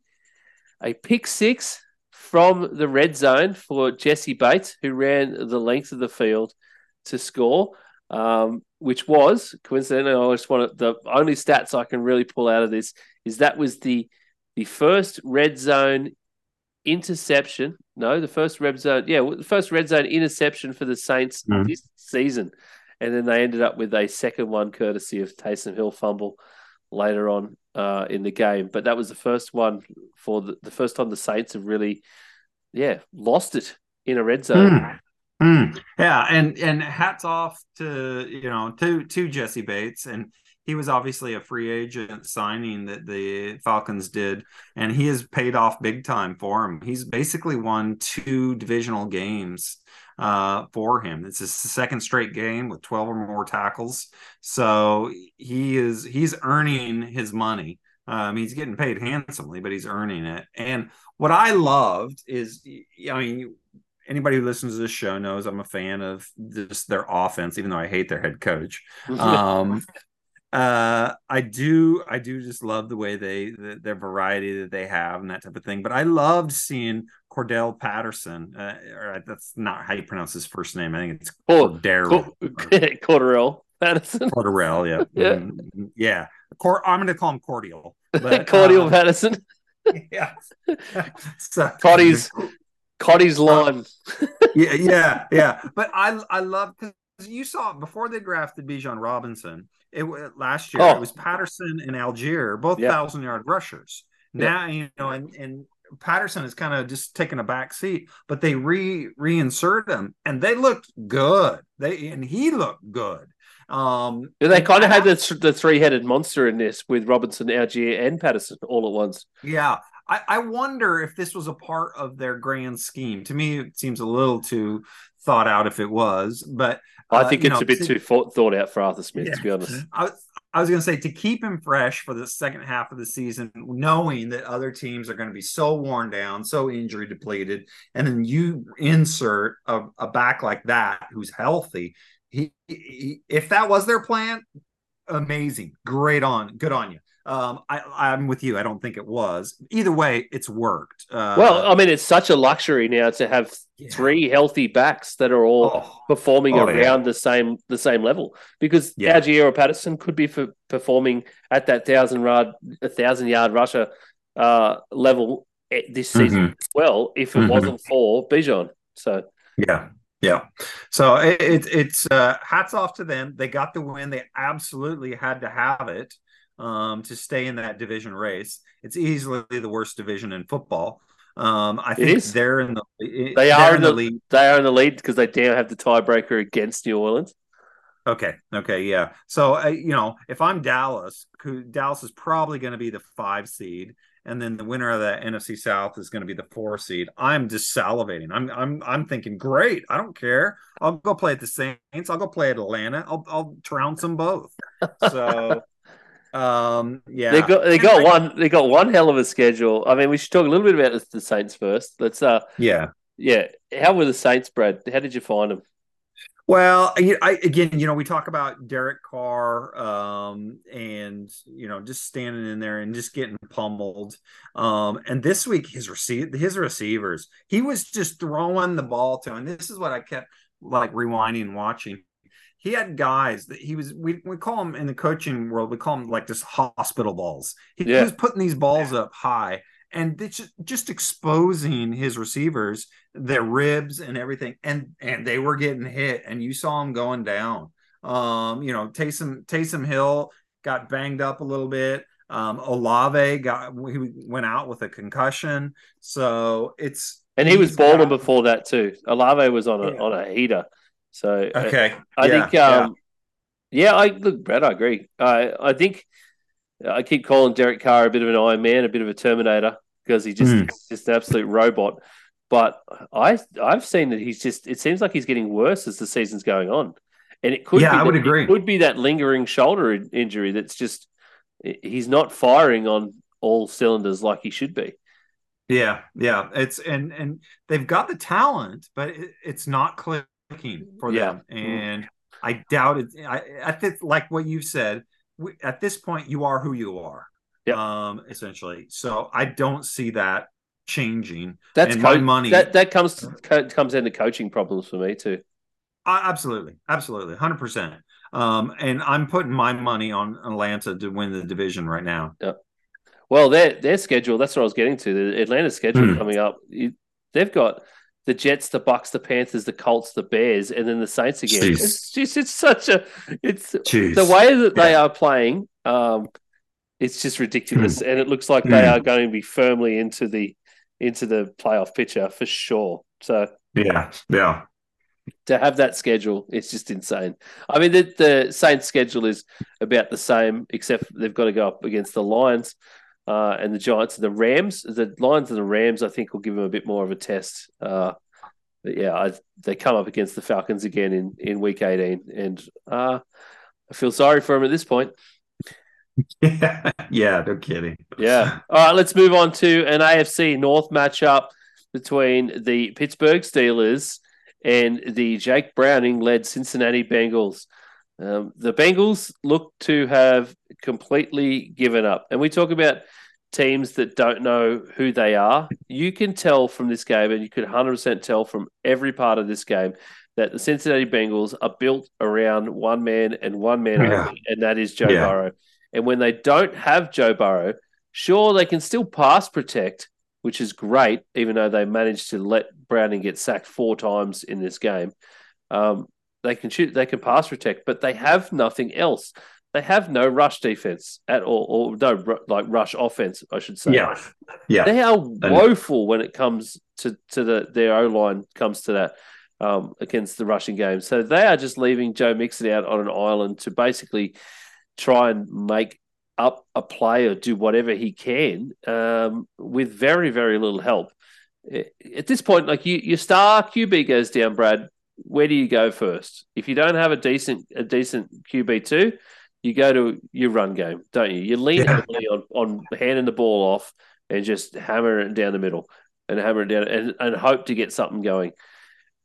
a pick six from the red zone for Jessie Bates who ran the length of the field to score um, which was coincidentally I just want the only stats I can really pull out of this is that was the the first red zone interception. No, the first red zone. Yeah, the first red zone interception for the Saints Mhm. this season, and then they ended up with a second one courtesy of Taysom Hill fumble later on uh, in the game. But that was the first one for the, the first time the Saints have really, yeah, lost it in a red zone. Mm. Yeah, and and hats off to you know to to Jessie Bates, and he was obviously a free agent signing that the Falcons did, and he has paid off big time for him. He's basically won two divisional games uh, for him. It's his second straight game with twelve or more tackles, so he is he's earning his money. Um, he's getting paid handsomely, but he's earning it. And what I loved is, I mean, anybody who listens to this show knows I'm a fan of just their offense, even though I hate their head coach. [LAUGHS] Um, uh, I do, I do just love the way they, the, their variety that they have and that type of thing. But I loved seeing Cordell Patterson. Uh, or that's not how you pronounce his first name. I think it's Cor- Cordero. [LAUGHS] Cordarrelle Patterson. Cordarrelle, yeah, [LAUGHS] Yeah. Mm, yeah. Cor- I'm going to call him Cordial. But, [LAUGHS] Cordial um, Patterson. yeah. so, Cotty's Cotty's lime. yeah, yeah, yeah. But I I love because you saw before they drafted Bijan Robinson. It last year Oh. it was Patterson and Allgeier, both Yeah. thousand yard rushers. Yeah. Now you know, and and Patterson is kind of just taking a back seat, but they re reinsert him, and they looked good. They and he looked good. Um, Yeah, They kind of had the, th- the three headed monster in this with Robinson, Allgeier, and Patterson all at once. Yeah. I, I wonder if this was a part of their grand scheme. To me, it seems a little too thought out if it was, but I uh, think you it's know, a bit to- too thought, out for Arthur Smith, Yeah. to be honest. I, was- I was going to say to keep him fresh for the second half of the season, knowing that other teams are going to be so worn down, so injury depleted, and then you insert a, a back like that who's healthy. He, he, if that was their plan, amazing, great on, good on you. Um, I, I'm with you. I don't think it was. Either way, it's worked. Uh, well, I mean, it's such a luxury now to have three healthy backs that are all Oh. performing Oh, around yeah. the same the same level. Because Yeah. Allgeier or Patterson could be for performing at that thousand yard a thousand yard rusher uh, level eh, this season Mhm. as well if it Mhm. wasn't for Bijan. So Yeah. Yeah. So it, it, it's uh, hats off to them. They got the win. They absolutely had to have it um, to stay in that division race. It's easily the worst division in football. Um, I think they're in the they they are in the, lead. they are in the lead because they now have the tiebreaker against New Orleans. Okay. Okay. Yeah. So uh, you know, if I'm Dallas, Dallas is probably going to be the five seed, and then the winner of the NFC South is going to be the four seed. I'm just salivating. I'm I'm I'm thinking, great. I don't care. I'll go play at the Saints. I'll go play at Atlanta. I'll I'll trounce them both. So, [LAUGHS] um, yeah, They got they got one they got one hell of a schedule. I mean, we should talk a little bit about the Saints first. Let's uh yeah. yeah. How were the Saints, Brad? How did you find them? Well, I, again, you know, we talk about Derek Carr um, and you know just standing in there and just getting pummeled. Um, and this week, his receive his receivers, he was just throwing the ball to, and this is what I kept like rewinding and watching. He had guys that he was we, we call them in the coaching world we call them like just hospital balls. He yeah. was putting these balls up high and just just exposing his receivers, their ribs and everything, and and they were getting hit, and you saw them going down. Um, you know, Taysom Taysom Hill got banged up a little bit. Um, Olave got he went out with a concussion, so it's and he was balling before that too. Olave was on a yeah. on a heater, so uh, okay, I, I yeah, think um, yeah. yeah, I look, Brad, I agree. I I think I keep calling Derek Carr a bit of an Iron Man, a bit of a Terminator because he just mm. just an absolute robot. But I I've seen that he's just it seems like he's getting worse as the season's going on, and it could yeah I would agree could be that lingering shoulder injury that's just he's not firing on all cylinders like he should be. Yeah, yeah, it's and and they've got the talent, but it, it's not clicking for them, yeah. and I doubt it. I, I think like what you've said we, at this point you are who you are yep. um essentially so i don't see that changing that's and co- my money that, that comes to, comes into coaching problems for me too uh, absolutely absolutely 100% um and i'm putting my money on atlanta to win the division right now yep. well their their schedule that's what i was getting to the atlanta schedule mm. coming up they've got the Jets, the Bucs, the Panthers, the Colts, the Bears, and then the Saints again. Jeez. It's just it's such a it's Jeez. the way that they yeah. are playing. Um, it's just ridiculous, mm. and it looks like mm. they are going to be firmly into the into the playoff picture for sure. So yeah, yeah. To have that schedule, it's just insane. I mean, the, the Saints' schedule is about the same, except they've got to go up against the Lions uh, and the Giants and the Rams. The Lions and the Rams, I think, will give them a bit more of a test. Uh, but yeah, I, they come up against the Falcons again in, in week 18, and uh, I feel sorry for them at this point. Yeah, [LAUGHS] yeah, no kidding. Yeah. All right, let's move on to an AFC North matchup between the Pittsburgh Steelers and the Jake Browning led Cincinnati Bengals. Um, the Bengals look to have completely given up. And we talk about teams that don't know who they are. You can tell from this game, and you could 100% tell from every part of this game, that the Cincinnati Bengals are built around one man and one man yeah. only, and that is Joe yeah. Burrow. And when they don't have Joe Burrow, sure, they can still pass protect, which is great, even though they managed to let Browning get sacked four times in this game. Um, they can shoot, they can pass protect, but they have nothing else. They have no rush defense at all, or no like rush offense, I should say. Yeah, yeah. They are woeful when it comes to to the their O line comes to that um, against the rushing game. So they are just leaving Joe Mixon out on an island to basically try and make up a play or do whatever he can um, with very very little help. At this point, like you, your star QB goes down, Brad where do you go first? If you don't have a decent a decent QB two, you go to your run game, don't you? You lean yeah. heavily on, on handing the ball off and just hammer it down the middle and hammer it down and, and hope to get something going.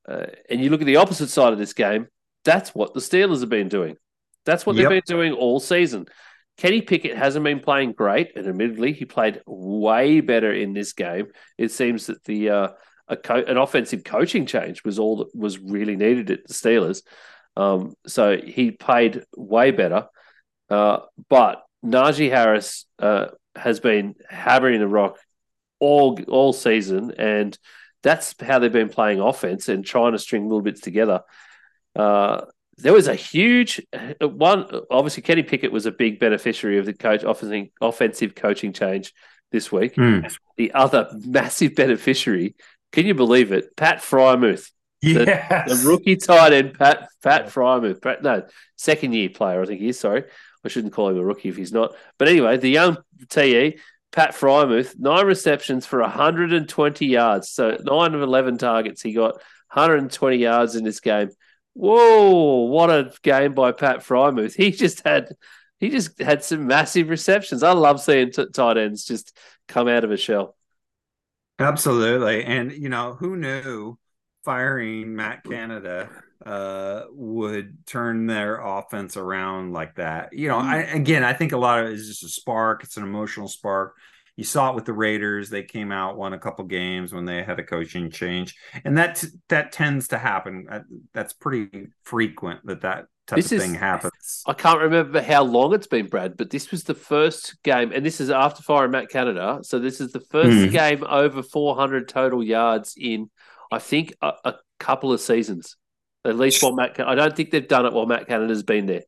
Uh, and you look at the opposite side of this game, that's what the Steelers have been doing. That's what yep. they've been doing all season. Kenny Pickett hasn't been playing great, and admittedly, he played way better in this game. It seems that the uh, a co- an offensive coaching change was all that was really needed at the Steelers. Um, so he played way better. Uh, but Najee Harris uh, has been hammering the rock all all season, and that's how they've been playing offense and trying to string little bits together. Uh, there was a huge one. Obviously, Kenny Pickett was a big beneficiary of the coach offensive, offensive coaching change this week. Mm. The other [LAUGHS] massive beneficiary can you believe it? Pat Freiermuth. Yes. The, the rookie tight end, Pat Pat yeah. Freiermuth. Pat, no, second year player, I think he is. Sorry. I shouldn't call him a rookie if he's not. But anyway, the young TE, Pat Freiermuth, nine receptions for 120 yards. So nine of 11 targets. He got 120 yards in this game. Whoa, what a game by Pat Freiermuth. He just had he just had some massive receptions. I love seeing t- tight ends just come out of a shell. Absolutely. And, you know, who knew firing Matt Canada uh, would turn their offense around like that. You know, I, again, I think a lot of it is just a spark. It's an emotional spark. You saw it with the Raiders; they came out, won a couple games when they had a coaching change, and that that tends to happen. That's pretty frequent that that type this of is, thing happens. I can't remember how long it's been, Brad, but this was the first game, and this is after firing Matt Canada. So this is the first Mm. game over 400 total yards in, I think, a, a couple of seasons. At least while Matt, I don't think they've done it while Matt Canada's been there.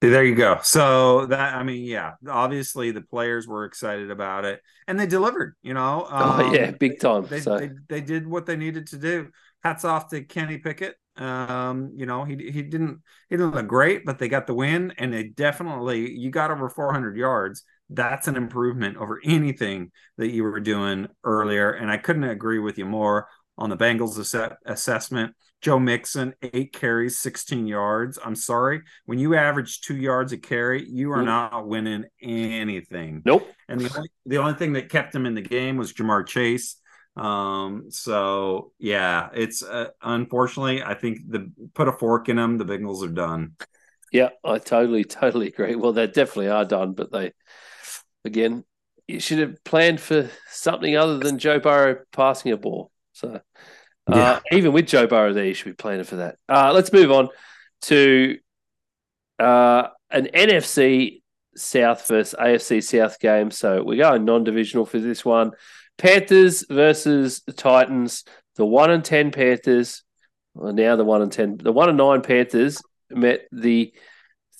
There you go. So that I mean, yeah, obviously the players were excited about it, and they delivered. You know, oh yeah, big time. They, so they, they did what they needed to do. Hats off to Kenny Pickett. Um, you know, he he didn't he didn't look great, but they got the win, and they definitely you got over 400 yards. That's an improvement over anything that you were doing earlier, and I couldn't agree with you more on the Bengals ass- assessment. Joe Mixon, eight carries, 16 yards. I'm sorry. When you average two yards a carry, you are not winning anything. Nope. And the only, the only thing that kept him in the game was Ja'Marr Chase. Um, so yeah, it's uh, unfortunately, I think the put a fork in them. The Bengals are done. Yeah, I totally, totally agree. Well, they definitely are done, but they, again, you should have planned for something other than Joe Burrow passing a ball. So, uh, Yeah. even with Joe Burrow there, you should be planning for that. Uh, let's move on to uh, an NFC South versus AFC South game. So we're going non-divisional for this one. Panthers versus the Titans. The one and ten Panthers. Well, now the one and ten. The one and nine Panthers met the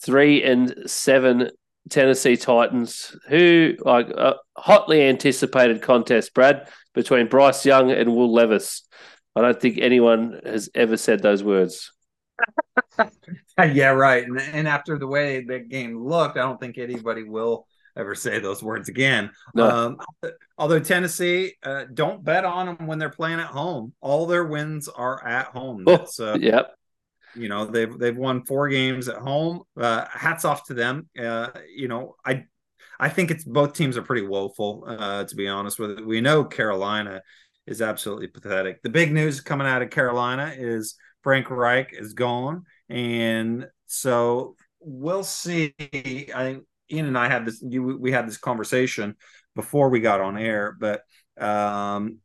three and seven Tennessee Titans, who like a hotly anticipated contest, Brad, between Bryce Young and Will Levis. I don't think anyone has ever said those words. [LAUGHS] yeah, right. And, and after the way that game looked, I don't think anybody will ever say those words again. No. Um, although Tennessee, uh, don't bet on them when they're playing at home. All their wins are at home. Oh, That's, uh, yep. you know they've they've won four games at home. Uh, hats off to them. Uh, you know, I I think it's both teams are pretty woeful. Uh, to be honest with it, we know Carolina is absolutely pathetic. The big news coming out of Carolina is Frank Reich is gone, and so we'll see. I think Ian and I had this. You, we had this conversation before we got on air, but um,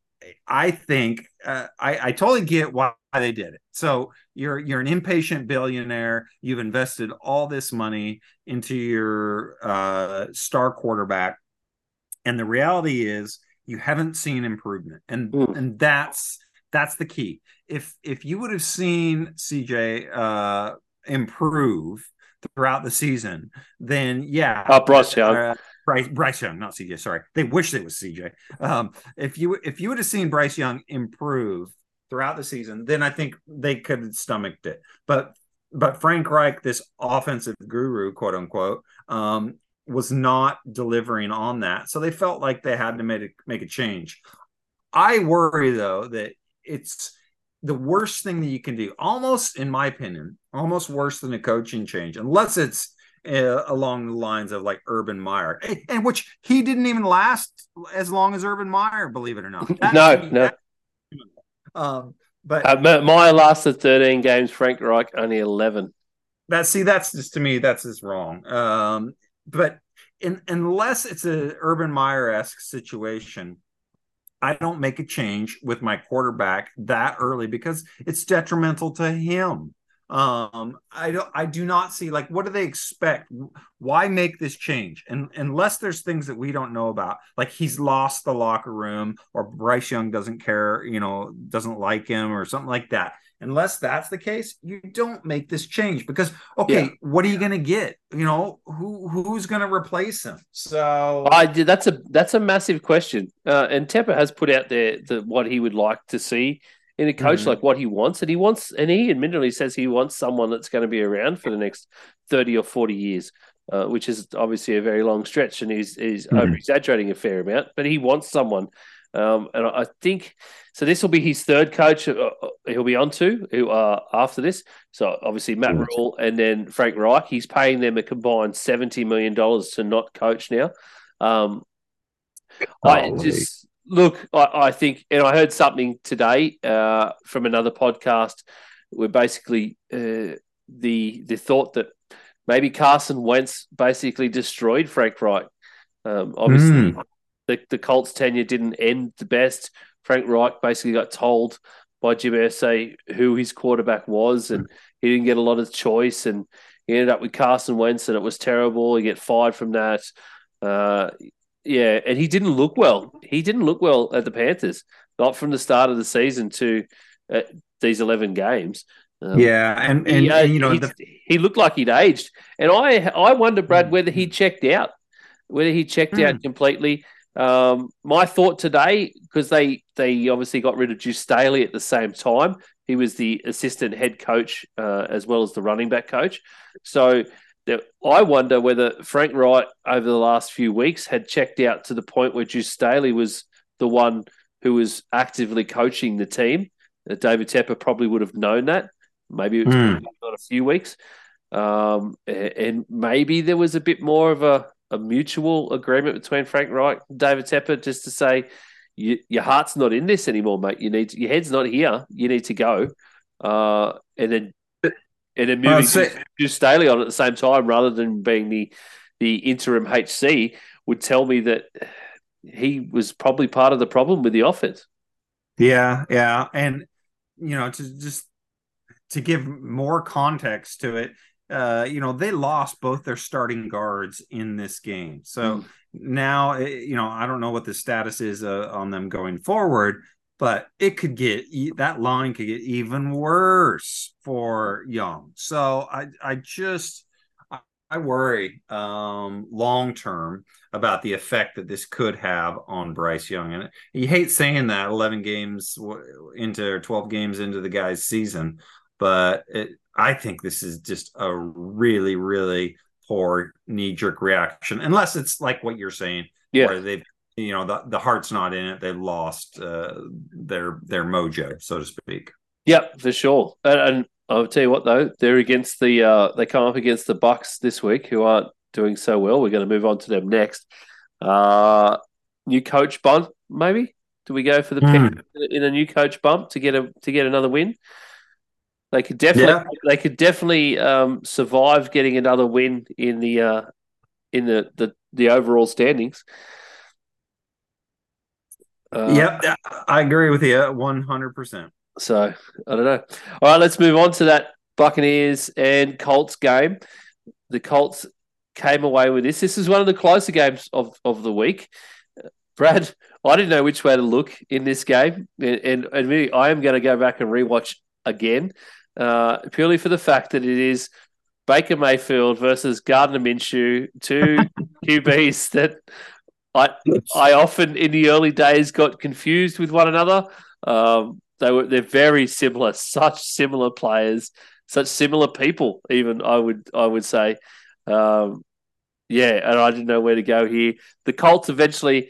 I think uh, I, I totally get why they did it. So you're you're an impatient billionaire. You've invested all this money into your uh, star quarterback, and the reality is you haven't seen improvement, and and that's that's the key. If if you would have seen CJ uh, improve throughout the season, then yeah, Oh, Bryce Young. uh, Bryce, Bryce Young, not CJ. Sorry, they wish it was CJ. Um, if you if you would have seen Bryce Young improve throughout the season, then I think they could have stomached it. But but Frank Reich, this offensive guru, quote unquote, um, was not delivering on that. So they felt like they had to make a, make a change. I worry though that it's the worst thing that you can do, almost in my opinion, almost worse than a coaching change, unless it's uh, along the lines of like Urban Meyer, and, and which he didn't even last as long as Urban Meyer, believe it or not. [LAUGHS] That- no, no. that- um, but Uh, Meyer lasted 13 games, Frank Reich only 11. that see that's just to me that's just wrong um but in, unless it's a urban meyer-esque situation i don't make a change with my quarterback that early because it's detrimental to him um i don't i do not see like what do they expect why make this change and unless there's things that we don't know about like he's lost the locker room or bryce young doesn't care you know doesn't like him or something like that unless that's the case you don't make this change because okay Yeah. what are you going to get you know who who's going to replace him so I did. That's a that's a massive question. Uh, and Tepper has put out there the what he would like to see in a coach, Mhm. like what he wants, and he wants, and he admittedly says he wants someone that's going to be around for the next thirty or forty years, uh, which is obviously a very long stretch, and he's he's Mhm. over exaggerating a fair amount, but he wants someone. Um, and I think so. This will be his third coach. Uh, uh, he'll be on to who uh, after this. So obviously Matt Yes. Rhule and then Frank Reich. He's paying them a combined seventy million dollars to not coach now. Um, I just look. I, I think, and I heard something today uh, from another podcast where basically uh, the the thought that maybe Carson Wentz basically destroyed Frank Reich. Um, obviously, mm. the, the Colts tenure didn't end the best. Frank Reich basically got told by Jim Irsay who his quarterback was, and he didn't get a lot of choice, and he ended up with Carson Wentz, and it was terrible. He get fired from that. Uh, yeah, and he didn't look well. He didn't look well at the Panthers, not from the start of the season to uh, these eleven games. Um, yeah, and and, he, uh, and you know the... he looked like he'd aged, and I I wonder, Brad, whether he checked out, whether he checked mm. out completely. Um, my thought today, because they they obviously got rid of Deuce Staley at the same time. He was the assistant head coach uh, as well as the running back coach. So I wonder whether Frank Reich over the last few weeks had checked out to the point where Deuce Staley was the one who was actively coaching the team. Uh, David Tepper probably would have known that. Maybe it was mm. not a few weeks. Um, and maybe there was a bit more of a a mutual agreement between Frank Reich and David Tepper just to say, your heart's not in this anymore, mate. You need to, your head's not here. You need to go. Uh, and then and then moving say, to Staley on at the same time rather than being the the interim HC would tell me that he was probably part of the problem with the offense. Yeah, yeah, and you know to just to give more context to it, uh, you know, they lost both their starting guards in this game. So mm. now, eh, you know, I don't know what the status is uh, on them going forward, but it could get that line could get even worse for Young. So I, I just, I worry um, long term about the effect that this could have on Bryce Young. And you hate saying that 11 games into or 12 games into the guy's season, but it, I think this is just a really, really poor knee jerk reaction, unless it's like what you're saying, yeah. where they've you know the, the heart's not in it. They've lost uh, their their mojo so to speak. Yep for sure. And, and, i'll tell you what though they're against the uh, they come up against the Bucs this week who aren't doing so well. We're going to move on to them next. Uh new coach bump maybe? Do we go for the mm. in a new coach bump to get a to get another win? They could definitely yeah. they could definitely um, survive getting another win in the uh, in the, the the overall standings. Uh, yep, I agree with you one hundred percent. So I don't know. All right, let's move on to that Buccaneers and Colts game. The Colts came away with this. This is one of the closer games of, of the week. Brad, I didn't know which way to look in this game, and and, and really, I am going to go back and rewatch again uh, purely for the fact that it is Baker Mayfield versus Gardner Minshew, two [LAUGHS] QBs that I I often in the early days got confused with one another. Um, they were they're very similar, [LAUGHS] such similar players, such similar people. Even I would I would say, um, yeah. And I didn't know where to go here. The Colts eventually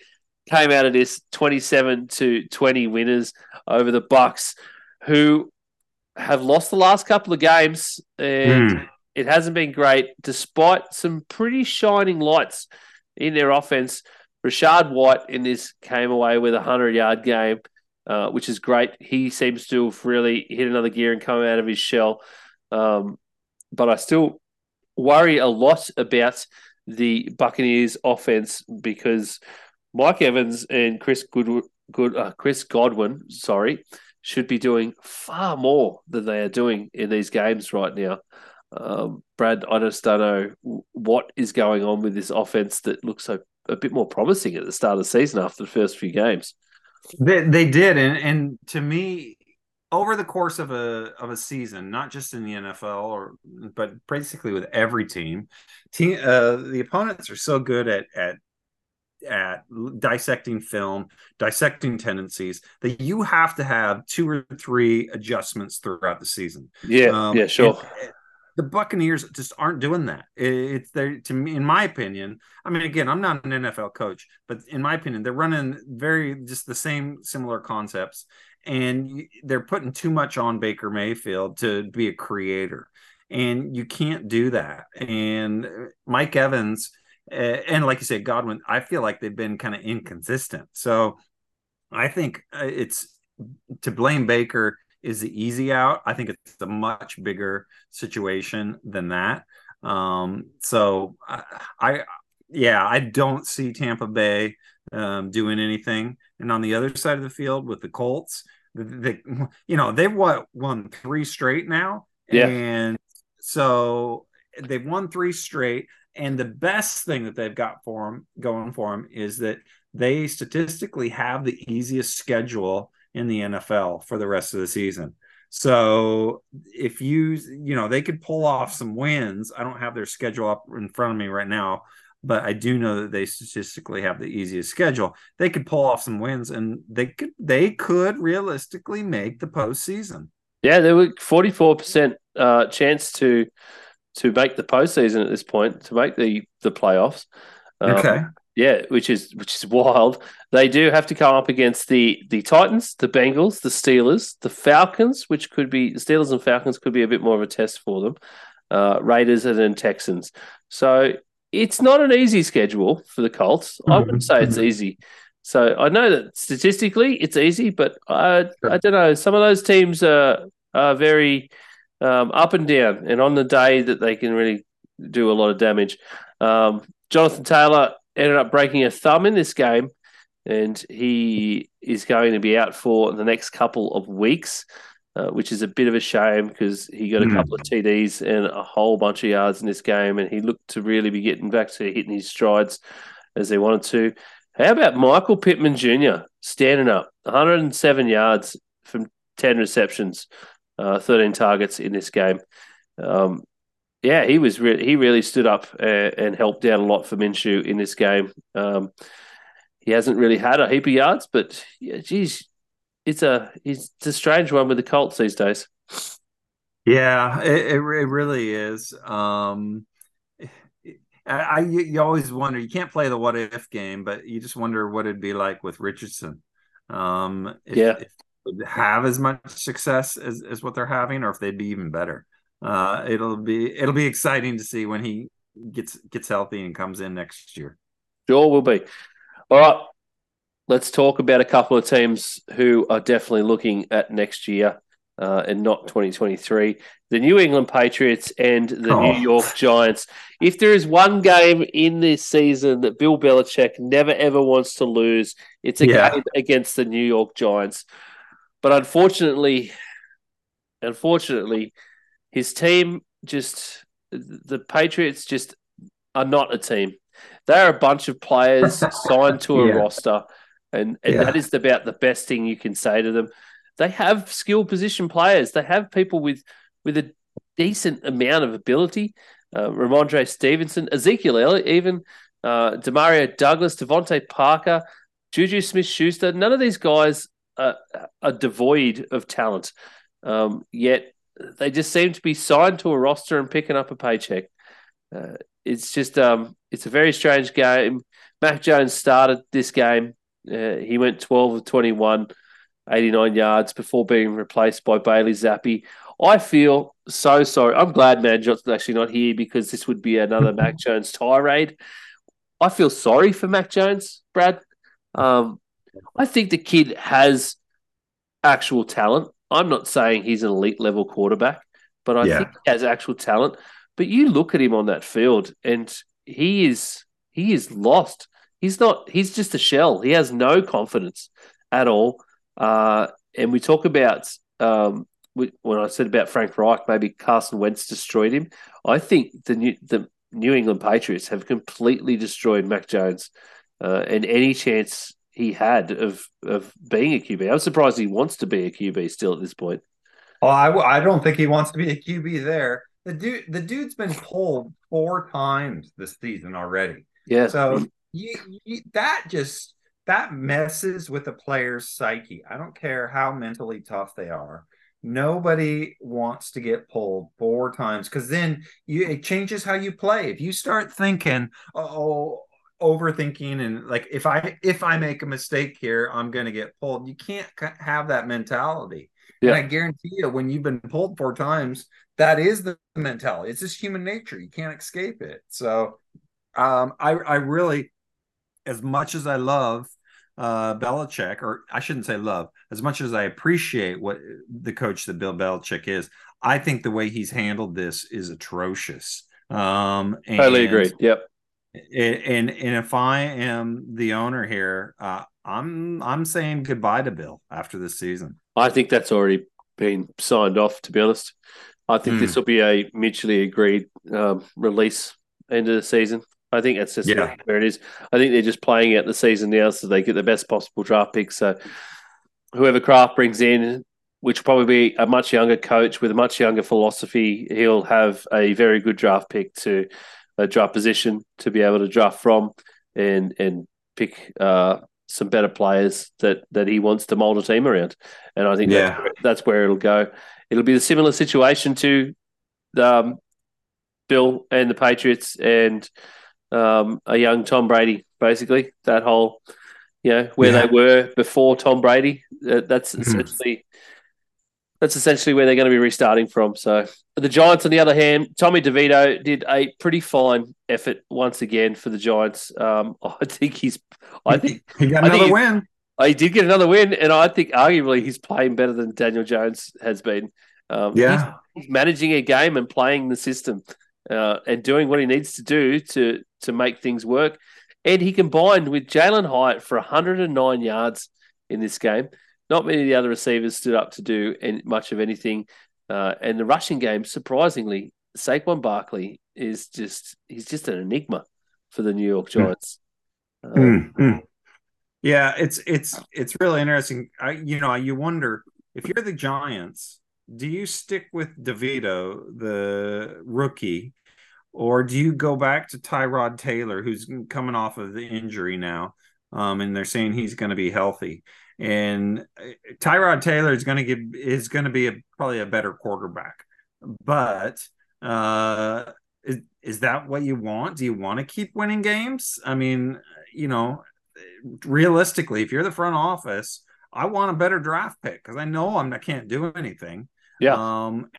came out of this twenty-seven to twenty winners over the Bucs, who have lost the last couple of games, and mm. it hasn't been great, despite some pretty shining lights in their offense. Rachaad White in this came away with a hundred yard game, uh, which is great. He seems to have really hit another gear and come out of his shell. Um, but I still worry a lot about the Buccaneers offense because Mike Evans and Chris Good, Good uh, Chris Godwin, sorry, should be doing far more than they are doing in these games right now. Um, Brad, I just don't know what is going on with this offense that looks so a bit more promising at the start of the season after the first few games. They, they did, and and to me, over the course of a of a season, not just in the NFL or but basically with every team, team uh, the opponents are so good at at at dissecting film, dissecting tendencies, that you have to have two or three adjustments throughout the season. Yeah, um, yeah, sure. The Buccaneers just aren't doing that. It's there to me, in my opinion. I mean, again, I'm not an NFL coach, but in my opinion, they're running very just the same similar concepts, and they're putting too much on Baker Mayfield to be a creator, and you can't do that. And Mike Evans and like you said, Godwin, I feel like they've been kind of inconsistent. So I think uh, it's to blame Baker is the easy out. I think it's a much bigger situation than that. Um, so I, I, yeah, I don't see Tampa Bay um, doing anything. And on the other side of the field with the Colts, they, you know, they've won, won three straight now. Yeah. And so they've won three straight. And the best thing that they've got for them going for them is that they statistically have the easiest schedule in the NFL for the rest of the season. So if you, you know, they could pull off some wins. I don't have their schedule up in front of me right now, but I do know that they statistically have the easiest schedule. They could pull off some wins and they could they could realistically make the postseason. Yeah, there were forty four percent uh, chance to to make the postseason at this point to make the the playoffs. Um, okay. Yeah, which is which is wild. They do have to come up against the the Titans, the Bengals, the Steelers, the Falcons, which could be the Steelers and Falcons could be a bit more of a test for them. Uh, Raiders and then Texans. So it's not an easy schedule for the Colts. I wouldn't say it's easy. So I know that statistically it's easy, but I I don't know. Some of those teams are are very um, up and down, and on the day that they can really do a lot of damage. Um, Jonathan Taylor ended up breaking a thumb in this game, and he is going to be out for the next couple of weeks, uh, which is a bit of a shame because he got a mm. couple of TDs and a whole bunch of yards in this game, and he looked to really be getting back to hitting his strides as they wanted to. How about Michael Pittman Jr. standing up, 107 yards from 10 receptions, uh, 13 targets in this game. Um, yeah, he was re- he really stood up and, and, helped out a lot for Minshew in this game. Um, he hasn't really had a heap of yards, but yeah, geez, it's a it's a strange one with the Colts these days. Yeah, it, it, it really is. Um, I, I, you always wonder you can't play the what if game, but you just wonder what it'd be like with Richardson. Um, if, yeah, if have as much success as, as what they're having, or if they'd be even better uh, it'll be it'll be exciting to see when he gets gets healthy and comes in next year. Sure, will be. All right, let's talk about a couple of teams who are definitely looking at next year uh, and not 2023. The New England Patriots and the oh. New York Giants. If there is one game in this season that Bill Belichick never ever wants to lose, it's a yeah. game against the New York Giants. But unfortunately, unfortunately, his team just the Patriots just are not a team. They're a bunch of players [LAUGHS] signed to a yeah. roster, and, and yeah. that is about the best thing you can say to them. They have skill position players. They have people with with a decent amount of ability. Uh, Rhamondre Stevenson, Ezekiel Elliott, even uh, Demario Douglas, DeVante Parker, Juju Smith Schuster. None of these guys are, are devoid of talent. Um, yet they just seem to be signed to a roster and picking up a paycheck. Uh, it's just um, it's a very strange game. Mac Jones started this game. Uh, he went 12 of 21, 89 yards before being replaced by Bailey Zappe. I feel so sorry. I'm glad Manjot's actually not here because this would be another Mac [LAUGHS] Jones tirade. I feel sorry for Mac Jones, Brad. Um, I think the kid has actual talent. I'm not saying he's an elite level quarterback, but I yeah. think he has actual talent. But you look at him on that field, and he is he is lost. He's not. He's just a shell. He has no confidence at all. Uh, and we talk about um, when I said about Frank Reich, maybe Carson Wentz destroyed him. I think the New, the New England Patriots have completely destroyed Mac Jones, uh, and any chance he had of of being a QB. I'm surprised he wants to be a QB still at this point. Oh, I, I don't think he wants to be a QB there. The dude, the dude's been pulled four times this season already. Yeah. So you, you, that just that messes with the player's psyche. I don't care how mentally tough they are. Nobody wants to get pulled four times because then you it changes how you play. If you start thinking, oh, overthinking and like if i if i make a mistake here i'm going to get pulled you can't have that mentality yeah. and i guarantee you when you've been pulled four times that is the mentality it's just human nature you can't escape it so um i i really as much as i love uh, Belichick, or I shouldn't say love, as much as I appreciate what the coach that Bill Belichick is, I think the way he's handled this is atrocious. Um, and, totally agree. Yep. And and if I am the owner here, uh, I'm I'm saying goodbye to Bill after this season. I think that's already been signed off. To be honest, I think mm. this will be a mutually agreed um, release end of the season. I think that's just yeah. where it is. I think they're just playing out the season now so they get the best possible draft pick. So whoever Kraft brings in, which will probably be a much younger coach with a much younger philosophy, he'll have a very good draft pick to a draft position to be able to draft from and and pick uh, some better players that that he wants to mold a team around. And I think yeah. that's, where, that's where it'll go. It'll be a similar situation to um, Bill and the Patriots and um, a young Tom Brady, basically. That whole, you know, where yeah. they were before Tom Brady. Uh, that's mm-hmm. That's essentially where they're going to be restarting from. So the Giants, on the other hand, Tommy DeVito did a pretty fine effort once again for the Giants. Um, [LAUGHS] I think he's, I think he got another win. He did get another win, and I think arguably he's playing better than Daniel Jones has been. Um, yeah, he's, he's, managing a game and playing the system uh, and doing what he needs to do to to make things work. And he combined with Jalin Hyatt for 109 yards in this game. Not many of the other receivers stood up to do any, much of anything. Uh, and the rushing game, surprisingly, Saquon Barkley is just he's just an enigma for the New York hmm. Giants. Mm. Um, mm. Yeah, it's it's it's really interesting. I you know you wonder if you're the Giants, do you stick with DeVito, the rookie, or do you go back to Tyrod Taylor, who's coming off of the injury now, um, and they're saying he's going to be healthy? And uh, Tyrod Taylor is going to give is going to be a, probably a better quarterback, but uh, is, is that what you want? Do you want to keep winning games? I mean, you know, realistically, if you're the front office, I want a better draft pick because I know I'm I can't do anything. Yeah. Um,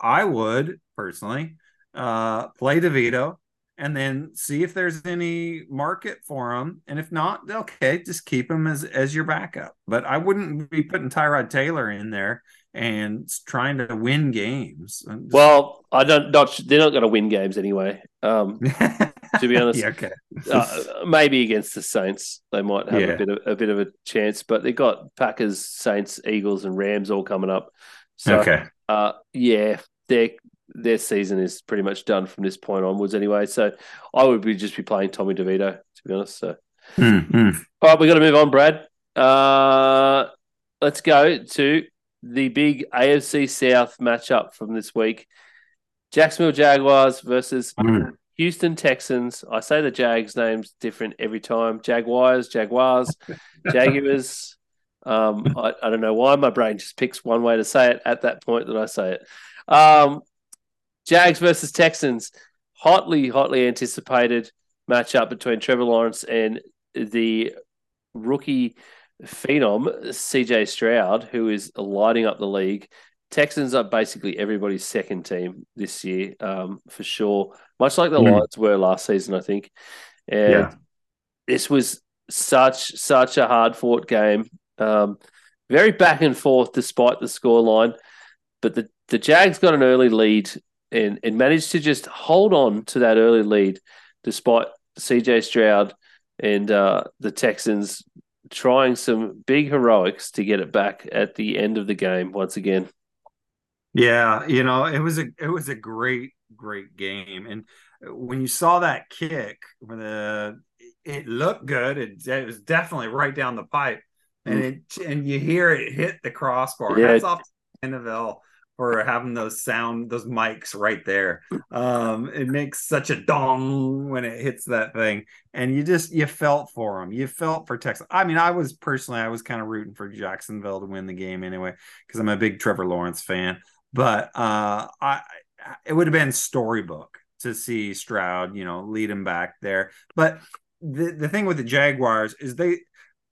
I would personally uh, play DeVito and then see if there's any market for them. And if not, okay, just keep them as as your backup. But I wouldn't be putting Tyrod Taylor in there and trying to win games. Just... Well, I don't. Not they're not going to win games anyway. Um, [LAUGHS] to be honest, yeah, okay. uh, maybe against the Saints, they might have yeah. a bit of a bit of a chance. But they got Packers, Saints, Eagles, and Rams all coming up. So, okay. Uh, yeah, their their season is pretty much done from this point onwards anyway. So I would be just be playing Tommy DeVito to be honest. So mm-hmm. all right, we got to move on, Brad. Uh, let's go to the big AFC South matchup from this week: Jacksonville Jaguars versus mm. Houston Texans. I say the Jags names different every time. Jaguars, Jaguars, [LAUGHS] Jaguars. Um, I, I, don't know why my brain just picks one way to say it at that point that I say it. Um, Jags versus Texans, hotly, hotly anticipated matchup between Trevor Lawrence and the rookie phenom CJ Stroud, who is lighting up the league. Texans are basically everybody's second team this year, um, for sure. Much like the mm. Lions were last season, I think. And yeah. this was such such a hard fought game. Um, very back and forth despite the scoreline. But the, the Jags got an early lead and, and managed to just hold on to that early lead despite CJ Stroud and uh, the Texans trying some big heroics to get it back at the end of the game once again. Yeah, you know, it was a it was a great great game and when you saw that kick when the it looked good it, it was definitely right down the pipe and mm. it and you hear it hit the crossbar. Yeah. That's off NFL for having those sound those mics right there. Um, it makes such a dong when it hits that thing, and you just you felt for them. You felt for Texas. I mean, I was personally I was kind of rooting for Jacksonville to win the game anyway because I'm a big Trevor Lawrence fan. But uh, I it would have been storybook to see Stroud, you know, lead him back there. But the the thing with the Jaguars is they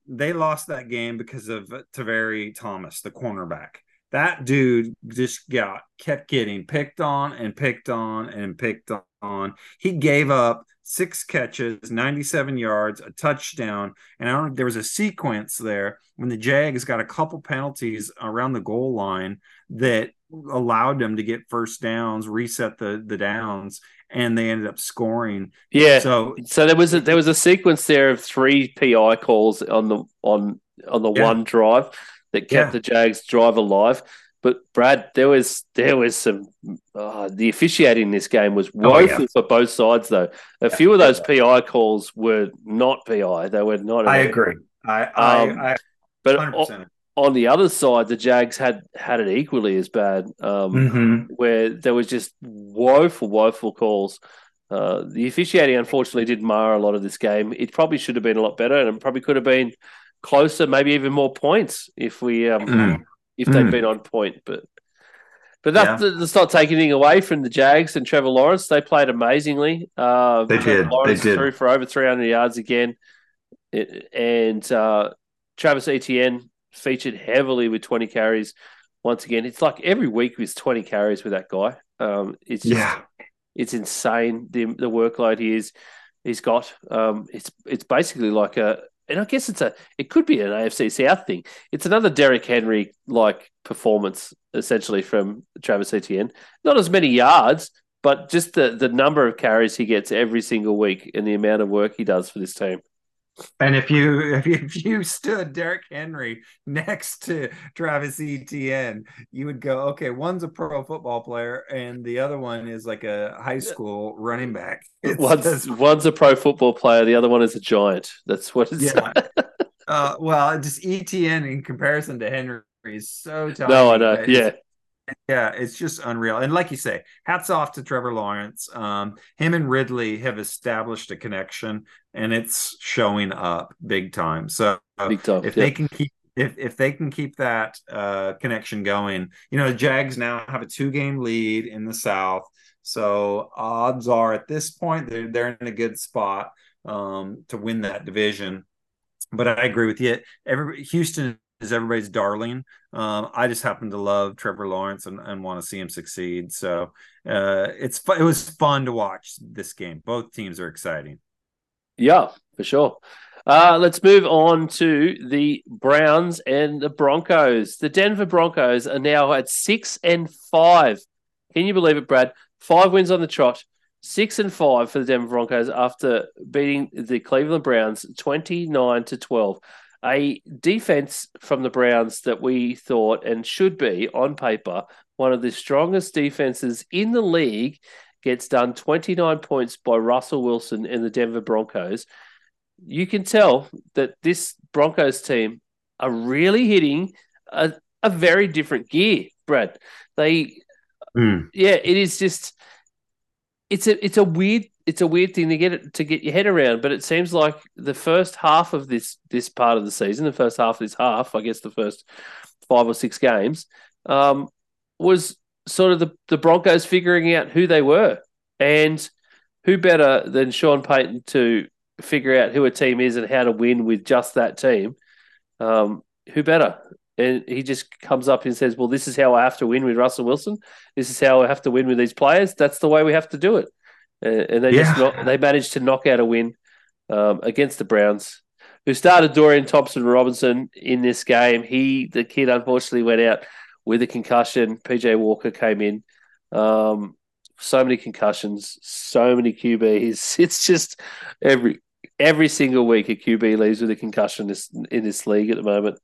they lost that game because of Tavierre Thomas, the cornerback that dude just got kept getting picked on and picked on and picked on. He gave up six catches, 97 yards, a touchdown. And I don't there was a sequence there when the Jags got a couple penalties around the goal line that allowed them to get first downs, reset the the downs, and they ended up scoring. Yeah. So so there was a there was a sequence there of three PI calls on the on on the Yeah. one drive that kept Yeah. the Jags drive alive. But Brad, there was there was some uh, the officiating in this game was Oh, woeful yeah. for both sides though. A few of those PI calls were not PI; they were not. I agree. I I, Um, I but 100%. o- on the other side, the Jags had had it equally as bad, um, Mhm. where there was just woeful, woeful calls. Uh, the officiating, unfortunately, did mar a lot of this game. It probably should have been a lot better, and it probably could have been closer, maybe even more points if we um, Mm. if they've Mm. been on point. But but that, that's not taking anything away from the Jags and Trevor Lawrence. They played amazingly. Uh, They did. Lawrence They did. threw for over 300 yards again. It, and uh, Travis Etienne featured heavily with 20 carries. Once again, it's like every week with 20 carries with that guy. Um, it's just, Yeah. it's insane the the workload he is he's got. Um, it's it's basically like a, and I guess it's a it could be an AFC South thing. It's another Derrick Henry like performance essentially from Travis Etienne. Not as many yards, but just the the number of carries he gets every single week and the amount of work he does for this team. And if you [LAUGHS] if you, if you stood Derrick Henry next to Travis Etienne, you would go, okay, one's a pro football player and the other one is like a high school running back. [LAUGHS] It's One's one's a pro football player, the other one is a giant. That's what it's. yeah. [LAUGHS] uh, well, just Etienne in comparison to Henry is so tiny. no, I know. Yeah, Yeah, it's just unreal. And like you say, hats off to Trevor Lawrence. Um, him and Ridley have established a connection, and it's showing up big time. So Big time, if yeah. they can keep if if they can keep that uh, connection going, you know, the Jags now have a two game lead in the South. So odds are at this point they're they're in a good spot um, to win that division. But I agree with you. Every Houston is everybody's darling. Um, I just happen to love Trevor Lawrence and, and want to see him succeed. So uh, it's fu- it was fun to watch this game. Both teams are exciting. Yeah, for sure. Uh, let's move on to the Browns and the Broncos. The Denver Broncos are now at six and five. Can you believe it, Brad? Five wins on the trot, six and five for the Denver Broncos after beating the Cleveland Browns 29 to 12. A defense from the Browns that we thought and should be on paper one of the strongest defenses in the league gets done 29 points by Russell Wilson and the Denver Broncos. You can tell that this Broncos team are really hitting a, a very different gear, Brad. They hmm. yeah, it is just it's a it's a weird it's a weird thing to get it to get your head around, but it seems like the first half of this this part of the season, the first half of this half, I guess the first five or six games, um, was sort of the, the Broncos figuring out who they were. And who better than Sean Payton to figure out who a team is and how to win with just that team? Um, who better? And he just comes up and says, Well, this is how I have to win with Russell Wilson. This is how I have to win with these players. That's the way we have to do it. Uh, and they just Yeah. knock, they managed to knock out a win um, against the Browns, who started Dorian Thompson Robinson in this game. He, the kid, unfortunately went out with a concussion. PJ Walker came in. Um, so many concussions, so many QBs. [LAUGHS] It's just every every single week a QB leaves with a concussion this, in this league at the moment.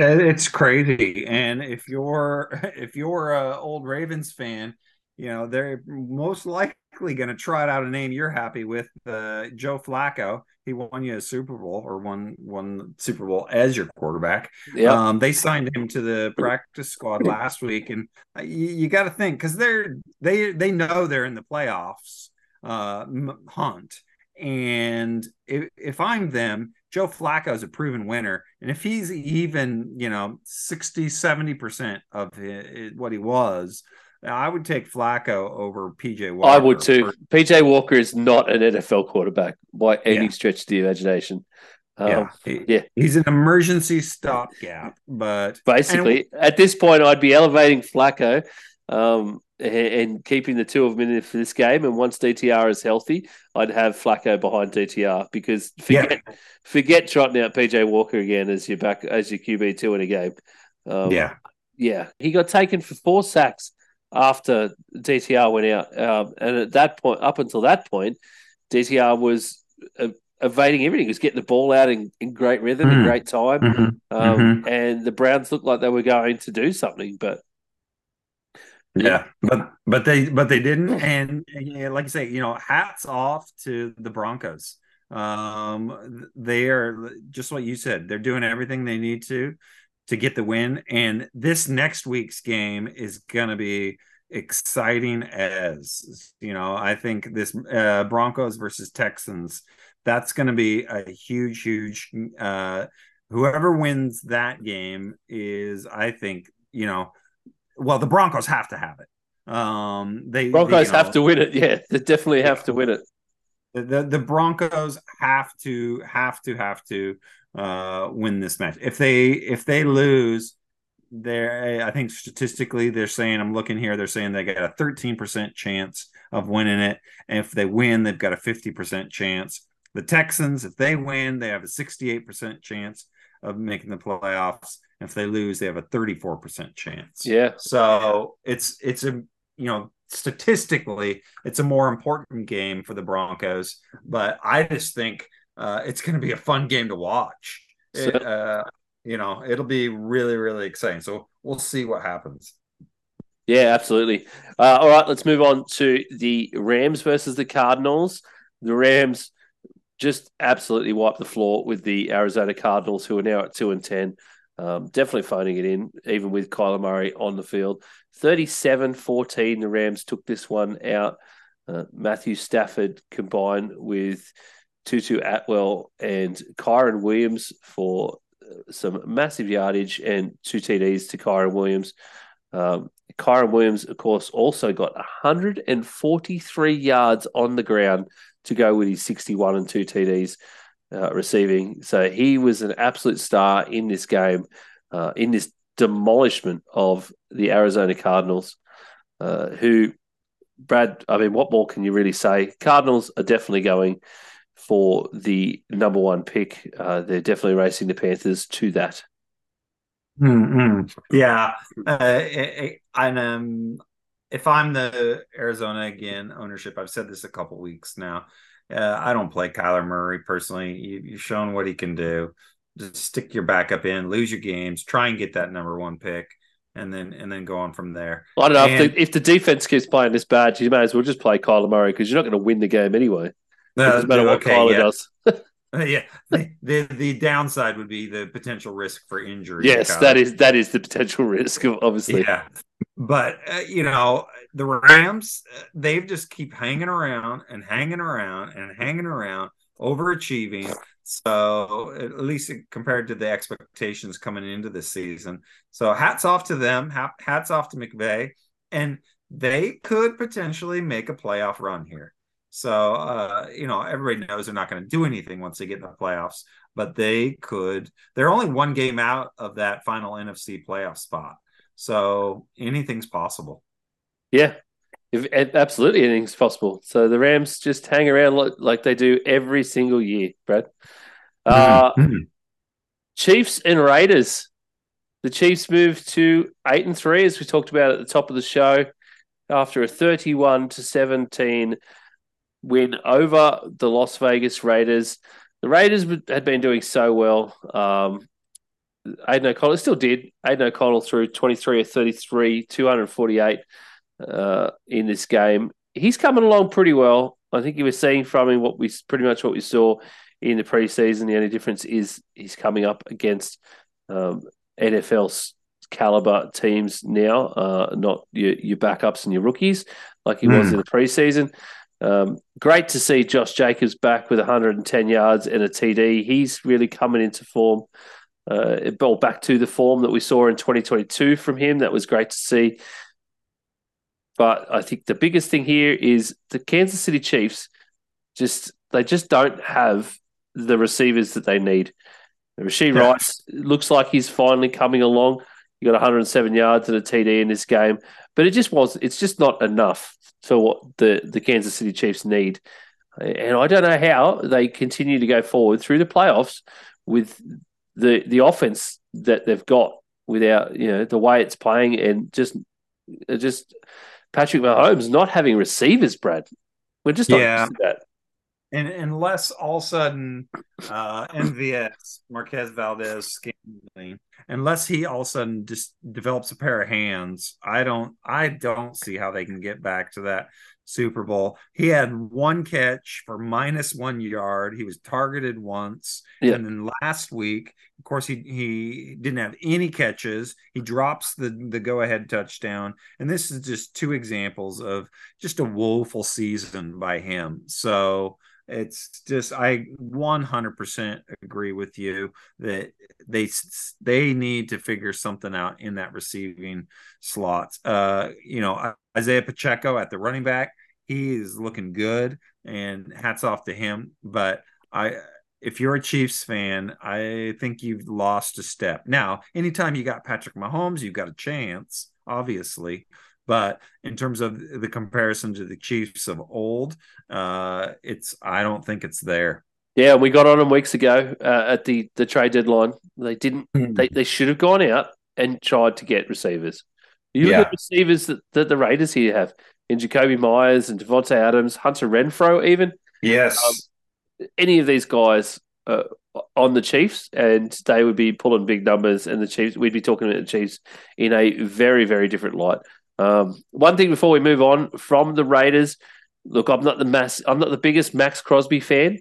It's crazy, and if you're [LAUGHS] if you're a old Ravens fan, you know they're most likely going to trot out a name you're happy with. Uh, Joe Flacco, he won you a Super Bowl or won won Super Bowl as your quarterback. Yeah. um, they signed him to the [LAUGHS] practice squad last week, and uh, you, you got to think because they're they they know they're in the playoffs uh, hunt, and if, if I'm them, Joe Flacco is a proven winner. And if he's even, you know, 60, 70% of hi- what he was, I would take Flacco over PJ Walker. I would too. PJ Walker is not an NFL quarterback by any Yeah. stretch of the imagination. Um, Yeah. He- yeah. He's an emergency stopgap, but Basically, at this point, I'd be elevating Flacco um, and, and keeping the two of them in for this game. And once DTR is healthy, I'd have Flacco behind DTR because forget Yeah. forget trotting out PJ Walker again as your back as your QB two in a game. Um, Yeah. yeah, he got taken for four sacks after DTR went out, um, and at that point, up until that point, DTR was uh, evading everything. He was getting the ball out in, in great rhythm, in Mhm. great time, Mhm. um, Mhm. and the Browns looked like they were going to do something, but Yeah, but but they but they didn't, and, and, like you say, you know, hats off to the Broncos. Um, they are just what you said. They're doing everything they need to to get the win, and this next week's game is going to be exciting as you know. I think this uh, Broncos versus Texans. That's going to be a huge, huge. Uh, whoever wins that game is, I think, you know, well, the Broncos have to have it. Um, they Broncos you know, have to win it. Yeah, they definitely have to win it. The, the Broncos have to have to have to uh, win this match. If they if they lose, they're I think statistically they're saying I'm looking here. They're saying they got a 13 percent chance of winning it, and if they win, they've got a 50 percent chance. The Texans, if they win, they have a 68 percent chance of making the playoffs. If they lose, they have a 34% chance. Yeah. So it's it's a you know statistically it's a more important game for the Broncos, but I just think uh, it's going to be a fun game to watch. It, So- uh, you know, it'll be really really exciting. So we'll see what happens. Yeah, absolutely. Uh, all right, let's move on to the Rams versus the Cardinals. The Rams just absolutely wiped the floor with the Arizona Cardinals, who are now at two and ten. Um, definitely phoning it in, even with Kyler Murray on the field. 37-14, the Rams took this one out. Uh, Matthew Stafford combined with Tutu Atwell and Kyren Williams for uh, some massive yardage and two TDs to Kyren Williams. Um, Kyren Williams, of course, also got 143 yards on the ground to go with his 61 and two TDs uh, receiving. So he was an absolute star in this game, uh, in this demolishment of the Arizona Cardinals, uh, who, Brad, I mean, what more can you really say? Cardinals are definitely going for the number one pick. Uh, they're definitely racing the Panthers to that. Mm-hmm. Yeah, uh, and um, if I'm the Arizona again ownership, I've said this a couple weeks now. Uh, I don't play Kyler Murray personally. You, you've shown what he can do. Just stick your backup in, lose your games, try and get that number one pick, and then and then go on from there. I don't know And- if, the, if the defense keeps playing this bad, you may as well just play Kyler Murray because you're not going to win the game anyway. No, it doesn't matter what okay, Kyler yeah. does. [LAUGHS] [LAUGHS] Yeah, the, the the downside would be the potential risk for injury. yes, that is that is the potential risk, of [LAUGHS] obviously. Yeah, but uh, you know the Rams, uh, they've just keep hanging around and hanging around and hanging around, overachieving. So at least compared to the expectations coming into this season, so hats off to them. Hats off to McVay, and they could potentially make a playoff run here. So uh, you know everybody knows they're not going to do anything once they get in the playoffs, but they could. They're only one game out of that final NFC playoff spot. So anything's possible. Yeah, if, absolutely anything's possible. So the Rams just hang around like, like they do every single year, Brad. Uh, Chiefs and Raiders. The Chiefs moved to eight and three, as we talked about at the top of the show, after a thirty-one to seventeen win over the Las Vegas Raiders. The Raiders had been doing so well. Um, Aidan O'Connell still did. Aidan O'Connell threw 23 or 33, 248 uh, in this game. He's coming along pretty well. I think you were seeing from him what we pretty much what we saw in the preseason. The only difference is he's coming up against um, NFL caliber teams now, uh, not your, your backups and your rookies like he was Hmm. in the preseason. Um, great to see Josh Jacobs back with 110 yards and a TD. He's really coming into form. Uh, well, back to the form that we saw in 2022 from him. That was great to see. But I think the biggest thing here is the Kansas City Chiefs just they just don't have the receivers that they need. Rashee Yeah. Rice looks like he's finally coming along. He got 107 yards and a TD in this game, but it just was. It's just not enough for what the the Kansas City Chiefs need. And I don't know how they continue to go forward through the playoffs with the the offense that they've got without you know the way it's playing and just just Patrick Mahomes not having receivers. Brad, we're just not Yeah. that. And unless all of a sudden uh, MVS, Marquez Valdes, unless he all of a sudden just develops a pair of hands, I don't I don't see how they can get back to that Super Bowl. He had one catch for minus one yard. He was targeted once. Yeah. And then last week, of course, he he didn't have any catches. He drops the the go ahead touchdown. And this is just two examples of just a woeful season by him. So it's just I 100% agree with you that they they need to figure something out in that receiving slot. Uh, you know, Isaiah Pacheco at the running back, he is looking good, and hats off to him. But I, if you're a Chiefs fan, I think you've lost a step. Now, anytime you got Patrick Mahomes, you've got a chance, obviously. But in terms of the comparison to the Chiefs of old, uh, it's I don't think it's there. Yeah, we got on them weeks ago uh, at the, the trade deadline. They didn't. They, they should have gone out and tried to get receivers. You look Yeah. at receivers that, that the Raiders here have in Jakobi Meyers and Davante Adams, Hunter Renfrow, even Yes. any of these guys uh, on the Chiefs, and they would be pulling big numbers, and the Chiefs, we'd be talking about the Chiefs in a very, very different light. Um, one thing before we move on from the Raiders, look, I'm not the mass, I'm not the biggest Maxx Crosby fan,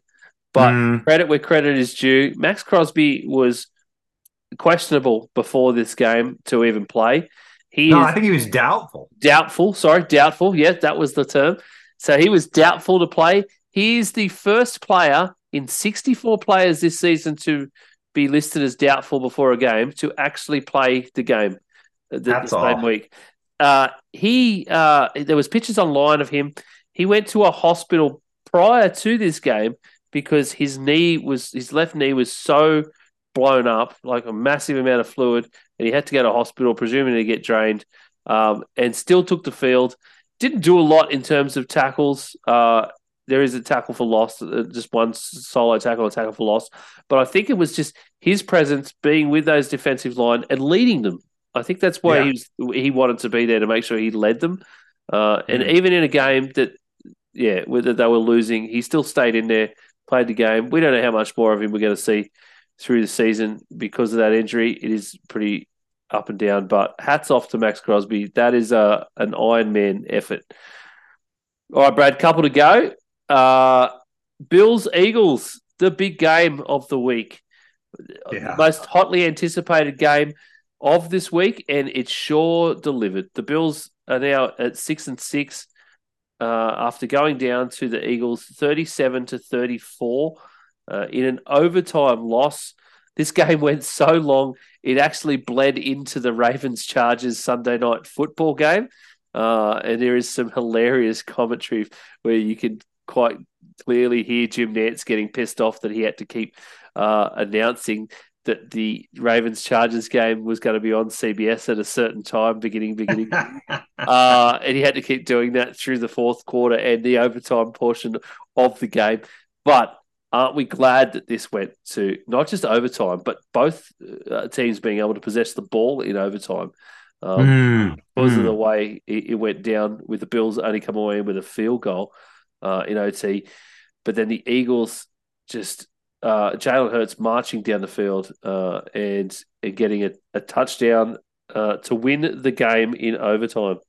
but Mm. credit where credit is due. Maxx Crosby was questionable before this game to even play. He no, I think he was doubtful. doubtful. Sorry, doubtful. Yes, that was the term. So he was doubtful to play. He is the first player in 64 players this season to be listed as doubtful before a game to actually play the game uh, the, the same off. week. Uh, he uh, there was pictures online of him. He went to a hospital prior to this game because his knee was his left knee was so blown up, like a massive amount of fluid, and he had to go to hospital, presuming to get drained, um, and still took the field. Didn't do a lot in terms of tackles. Uh, there is a tackle for loss, uh, just one solo tackle, a tackle for loss. But I think it was just his presence being with those defensive line and leading them. I think that's why Yeah. he was, he wanted to be there to make sure he led them. Uh, and Mhm. even in a game that, yeah, whether they were losing, he still stayed in there, played the game. We don't know how much more of him we're going to see through the season because of that injury. It is pretty up and down, but hats off to Maxx Crosby. That is a an Iron Man effort. All right, Brad, couple to go. Uh, Bills Eagles, the big game of the week. Yeah. Most hotly anticipated game of this week, and it sure delivered. The Bills are now at six and six uh, after going down to the Eagles 37 to 34 uh, in an overtime loss. This [LAUGHS] game went so long, it actually bled into the Ravens Chargers Sunday night football game. Uh, and there is some hilarious commentary where you can quite clearly hear Jim Nantz getting pissed off that he had to keep uh, announcing that the Ravens Chargers game was going to be on CBS at a certain time, beginning, beginning. [LAUGHS] uh, and he had to keep doing that through the fourth quarter and the overtime portion of the game. But aren't we glad that this went to not just overtime, but both uh, teams being able to possess the ball in overtime? Um, Mm, because of mm. the way it, it went down with the Bills only come away with a field goal uh, in OT. But then the Eagles just uh, Jalen Hurts marching down the field uh, and, and getting a, a touchdown uh, to win the game in overtime.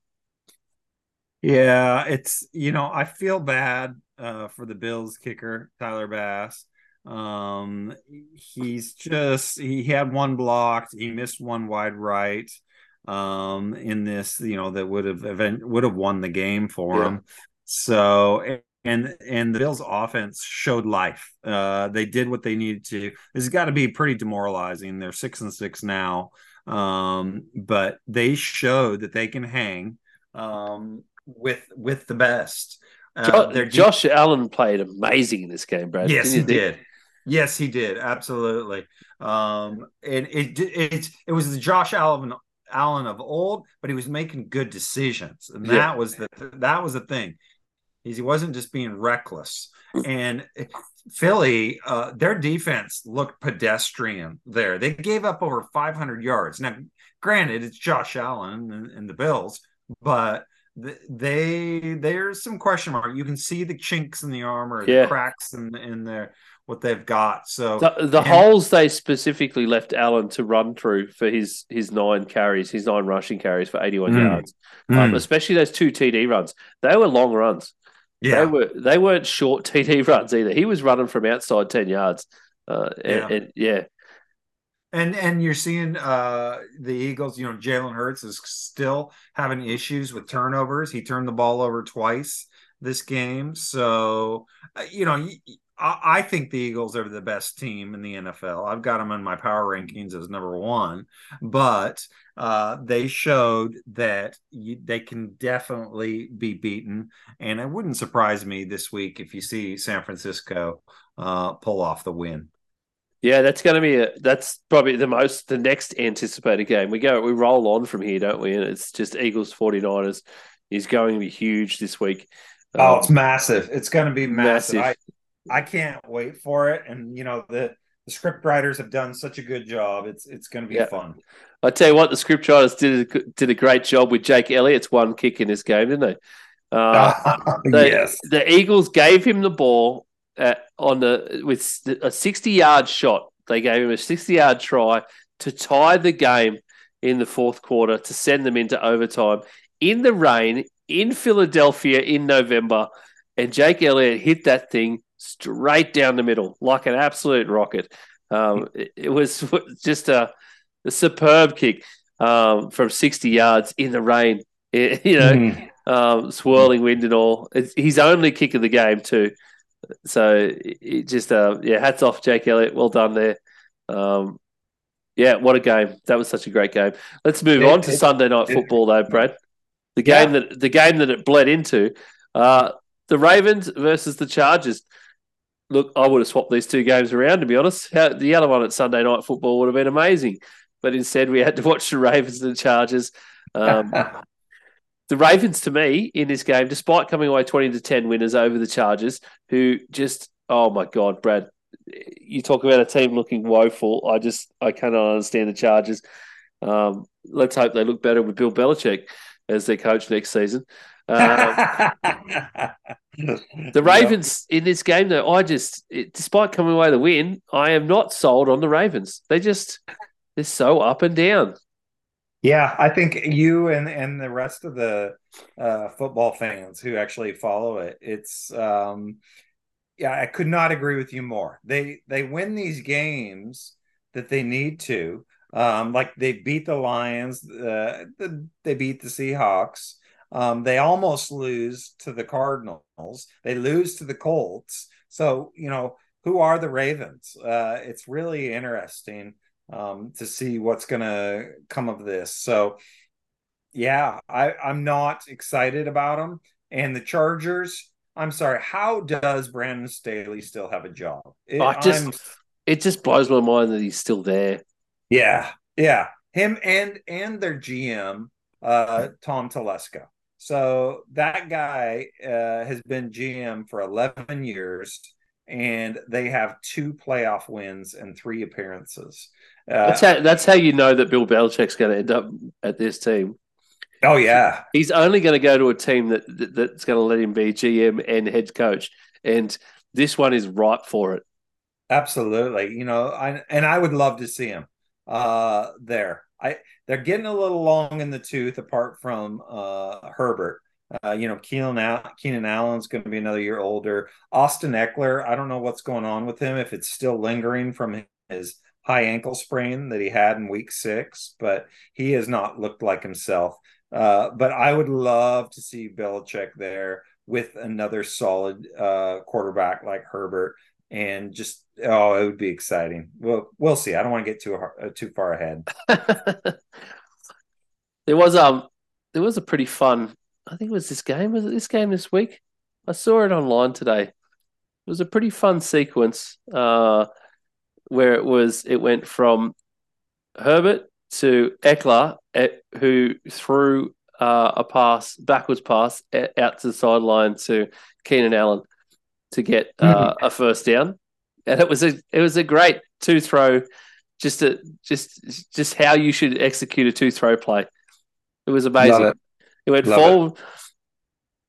Yeah, it's you know I feel bad uh, for the Bills kicker Tyler Bass. Um, he's just he had one blocked, he missed one wide right. Um, in this, you know, that would have event would have won the game for Yeah. him. So and and the Bills offense showed life. Uh, they did what they needed to. This has got to be pretty demoralizing. They're six and six now. Um, but they showed that they can hang um with with the best. Uh, Jo- their de- Josh Allen played amazing in this game, Brad. Yes, he did. Yes, he did. Absolutely. Um, and it it it was the Josh Allen Allen of old, but he was making good decisions, and Yeah. that was the that was the thing. He wasn't just being reckless. And Philly, uh, their defense looked pedestrian there. They gave up over 500 yards. Now, granted, it's Josh Allen and, and the Bills, but th- they there's some question mark. You can see the chinks in the armor, Yeah. the cracks in in their what they've got. So The, the and- holes they specifically left Allen to run through for his his nine carries, his nine rushing carries for 81 Mm. yards, um, Mm. especially those two TD runs. They were long runs. Yeah. They were they weren't short [LAUGHS] TD runs either. He was running from outside 10 yards. Uh, and, Yeah. and yeah, And and you're seeing uh the Eagles, you know, Jalen Hurts is still having issues with turnovers. He turned the ball over twice this game. So, uh, you know, y- y- I, I think the Eagles are the best team in the NFL. I've got them in my power rankings as number one, but uh, they showed that you, they can definitely be beaten. And it wouldn't surprise me this week if you see San Francisco uh, pull off the win. yeah, that's going to be a that's probably the most the next anticipated game. We go we roll on from here, don't we? And it's just Eagles 49ers is going to be huge this week. Oh, Um, it's massive. It's going to be massive. Massive. I, can't wait for it. And you know the the script writers have done such a good job. It's it's going to be Yeah. fun. I tell you what, the script writers did a, did a great job with Jake Elliott's one kick in this game, didn't they? Uh, [LAUGHS] they- yes. the Eagles gave him the ball at, on the with a sixty yard shot. They gave him a sixty yard try to tie the game in the fourth quarter to send them into overtime in the rain in Philadelphia in November, and Jake Elliott hit that thing straight down the middle like an absolute rocket. Um, it, it was [LAUGHS] just a, a superb kick um, from sixty yards in the rain. It- [LAUGHS] you know, Mhm. um, swirling wind and all. It's his only kick of the game too. So it just uh, yeah, hats off Jake Elliott. Well done there. Um, yeah, what a game! That was such a great game. Let's move It- on to Sunday night football, though, Brad. The game Yeah. that the game that it bled into, uh, the Ravens versus the Chargers. Look, I would have swapped these two games around to be honest. How, the other one at Sunday night football would have been amazing, but instead we had to watch the Ravens and the Chargers. Um, [LAUGHS] the Ravens, to me, in this game, despite coming away 20 to 10 winners over the Chargers, who just, oh my God, Brad, you talk about a team looking woeful. I just, I cannot understand the Chargers. Um, let's hope they look better with Bill Belichick as their coach next season. [LAUGHS] Um, the Ravens in this game, though, I just, it, despite coming away the win, I am not sold on the Ravens. They just, they're so up and down. Yeah, I think you and and the rest of the uh, football fans who actually follow it, it's um, yeah, I could not agree with you more. They they win these games that they need to, um, like they beat the Lions, uh, the, they beat the Seahawks. Um, they almost lose to the Cardinals. They lose to the Colts. So you know who are the Ravens? Uh, it's really interesting um, to see what's going to come of this. So, yeah, I, I'm not excited about them. And the Chargers, I'm sorry, how does Brandon Staley still have a job? It, I just, I'm- it just blows my mind that he's still there. yeah, yeah, him and and their GM, uh, Tom Telesco. So that guy uh, has been GM for 11 years, and they have two playoff wins and three appearances. Uh, That's how that's how you know that Bill Belichick's going to end up at this team. oh yeah, He's only going to go to a team that, that that's going to let him be GM and head coach, and this one is ripe for it. Absolutely. You know, I and I would love to see him uh there. I they're getting a little long in the tooth apart from uh Herbert. Uh, you know, Keenan Keenan Allen's going to be another year older. Austin Ekeler, I don't know what's going on with him if it's still lingering from his high ankle sprain that he had in week 6, but he has not looked like himself. Uh, but I would love to see Belichick there with another solid uh, quarterback like Herbert and just oh, it would be exciting. Well, we'll see. I don't want to get too har- uh, too far ahead. [LAUGHS] There was um, there was a pretty fun. I think it was this game. Was it this game this week? I saw it online today. It was a pretty fun sequence uh, where it was. It went from Herbert to Ekeler, eh, who threw uh, a pass, backwards pass, eh, out to the sideline to Keenan Allen to get uh, mm-hmm. a first down, and it was a it was a great two throw, just a, just just how you should execute a two throw play. It was amazing. It. it. went Love forward. It.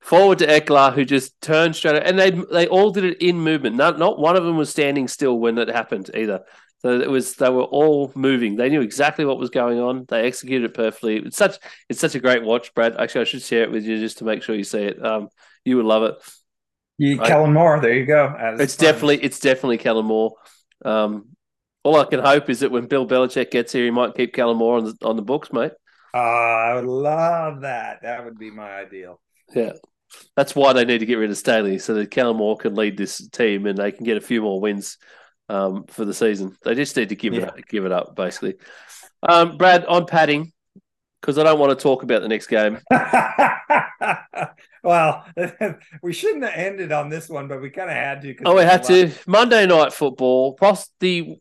Forward to Ekeler, who just turned straight, and they they all did it in movement. Not not one of them was standing still when it happened either. So it was they were all moving. They knew exactly what was going on. They executed it perfectly. It's such it's such a great watch, Brad. Actually, I should share it with you just to make sure you see it. Um, you would love it. You? Kellen Moore, there you go. It's fun. definitely it's definitely Kellen Moore. Um, all I can hope is that when Bill Belichick gets here, he might keep Kellen Moore on the on the books, mate. Uh, I would love that. That would be my ideal. Yeah. That's why they need to get rid of Staley so that Kellen Moore can lead this team and they can get a few more wins um, for the season. They just need to give yeah. it give it up, basically. Um, Brad, on padding, because I don't want to talk about the next game. [LAUGHS] well, [LAUGHS] we shouldn't have ended on this one, but we kind of had to. Oh, we had to. Monday night football, the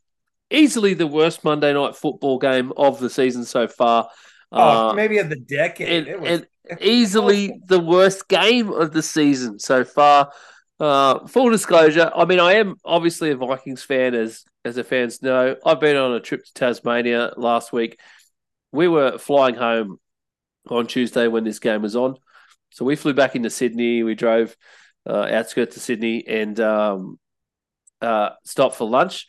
easily the worst Monday night football game of the season so far. Oh, uh, maybe of the decade. And, was, and [LAUGHS] easily the worst game of the season so far. Uh, full disclosure, I mean, I am obviously a Vikings fan, as as the fans know. I've been on a trip to Tasmania last week. We were flying home on Tuesday when this game was on, so we flew back into Sydney. We drove uh, outskirts to Sydney and um, uh, stopped for lunch.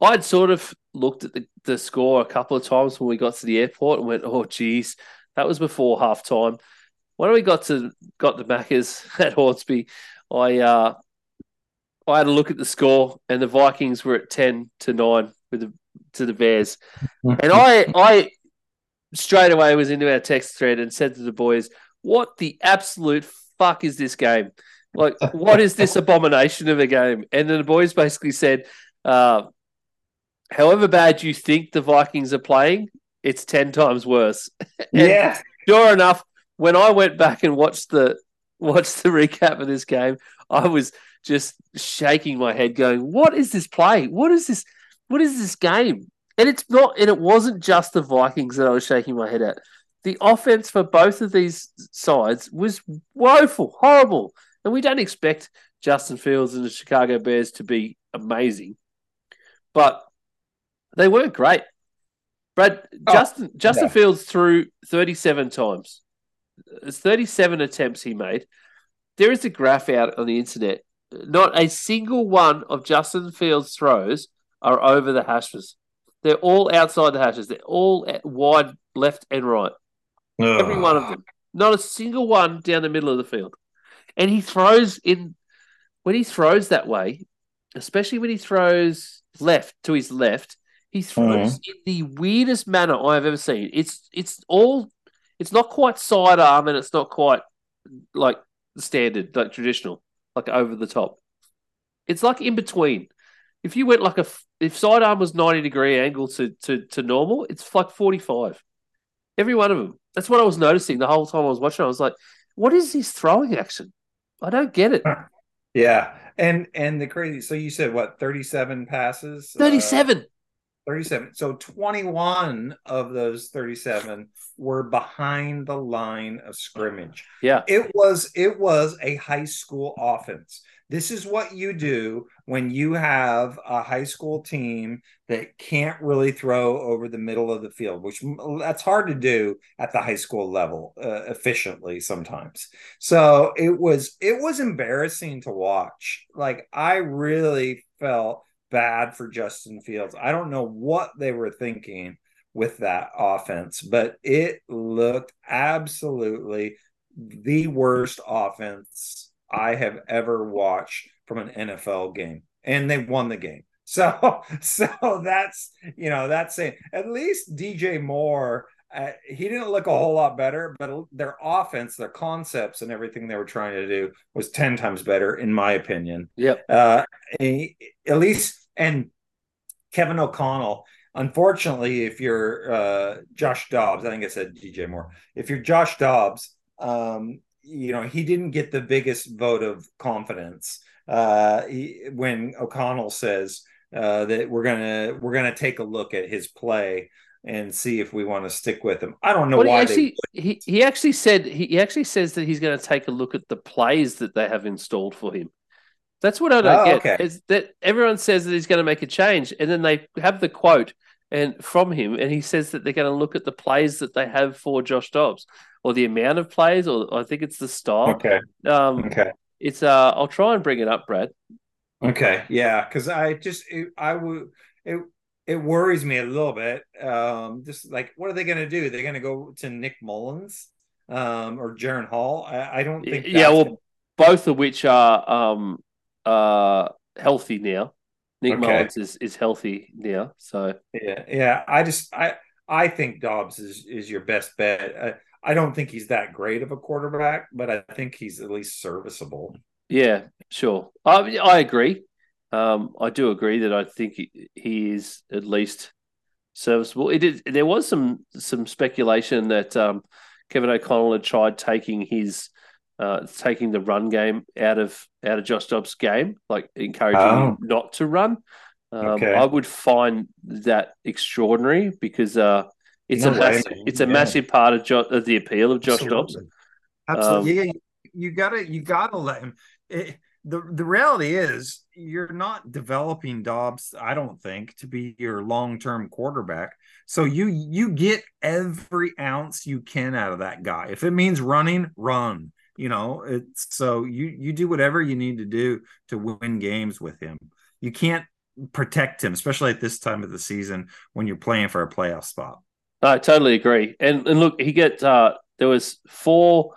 I'd sort of looked at the, the score a couple of times when we got to the airport and went, "Oh, geez, that was before half time." When we got to got the Maccas [LAUGHS] at Hornsby, I uh, I had a look at the score, and the Vikings were at ten to nine with the to the Bears, and I I straight away was into our text thread and said to the boys, "What the absolute fuck is this game? Like, what is this [LAUGHS] abomination of a game?" And then the boys basically said, uh, "However bad you think the Vikings are playing, it's ten times worse." [LAUGHS] yeah. Sure enough, when I went back and watched the watched the recap of this game, I was just shaking my head, going, "What is this play? What is this? What is this game?" And it's not, and it wasn't just the Vikings that I was shaking my head at. The offense for both of these sides was woeful, horrible, and we don't expect Justin Fields and the Chicago Bears to be amazing, but they weren't great. Brad oh, Justin Justin yeah. Fields threw 37 times. It's 37 attempts he made. There is a graph out on the internet. Not a single one of Justin Fields' throws are over the hashes. They're all outside the hashes. They're all wide left and right. Ugh. Every one of them. Not a single one down the middle of the field. And he throws in when he throws that way, especially when he throws left to his left, he throws mm. in the weirdest manner I've ever seen. It's it's all it's not quite sidearm and it's not quite like standard, like traditional, like over the top. It's like in between. If you went like a if sidearm was ninety degree angle to to to normal, it's like forty five. Every one of them. That's what I was noticing the whole time I was watching. I was like, "What is this throwing action? I don't get it." Yeah, and and the crazy. So you said what? Thirty seven passes. Thirty seven. Uh, 37. So 21 of those 37 were behind the line of scrimmage. Yeah. It was it was a high school offense. This is what you do when you have a high school team that can't really throw over the middle of the field, which that's hard to do at the high school level uh, efficiently sometimes. So it was it was embarrassing to watch. Like I really felt bad for Justin Fields. I don't know what they were thinking with that offense, but it looked absolutely the worst offense I have ever watched from an NFL game. And they won the game. [LAUGHS] So so that's you know that's saying at least DJ Moore uh, he didn't look a whole lot better, but their offense, their concepts, and everything they were trying to do was ten times better, in my opinion. Yep. Uh, at least and Kevin O'Connell. Unfortunately, if you're uh, Josh Dobbs, I think I said DJ Moore. If you're Josh Dobbs, um, you know he didn't get the biggest vote of confidence uh, he, when O'Connell says uh, that we're gonna we're gonna take a look at his play and see if we want to stick with him. I don't know Well, he why actually they. he, he actually said he, he actually says that he's going to take a look at the plays that they have installed for him. That's what I don't Oh, get. okay. Is that everyone says that he's going to make a change, and then they have the quote and from him, and he says that they're going to look at the plays that they have for Josh Dobbs, or the amount of plays, or I think it's the style. Okay. Um, Okay. It's uh, I'll try and bring it up, Brad. Okay, yeah, because I just it, I would it it worries me a little bit. Um, just like what are they going to do? They're going to go to Nick Mullens, um, or Jaren Hall. I, I don't think. Yeah, well, both of which are um uh healthy now. Nick Okay. Mullens is, is healthy now, so yeah, yeah. I just I I think Dobbs is is your best bet. I, I don't think he's that great of a quarterback, but I think he's at least serviceable. yeah, sure. I I agree. Um, I do agree that I think he, he is at least serviceable. It is, there was some some speculation that um, Kevin O'Connell had tried taking his uh, taking the run game out of out of Josh Dobbs' game, like encouraging Oh. him not to run. Um, Okay. I would find that extraordinary because uh, it's No a massive, man. it's a Yeah. massive part of, jo- of the appeal of Josh Dobbs. Absolutely. Um, yeah, you gotta you gotta let him. It, the the reality is you're not developing Dobbs, I don't think, to be your long term quarterback. So you you get every ounce you can out of that guy. If it means running, run. You know, it's so you you do whatever you need to do to win games with him. You can't protect him, especially at this time of the season when you're playing for a playoff spot. I totally agree. And and look, he get uh, there was four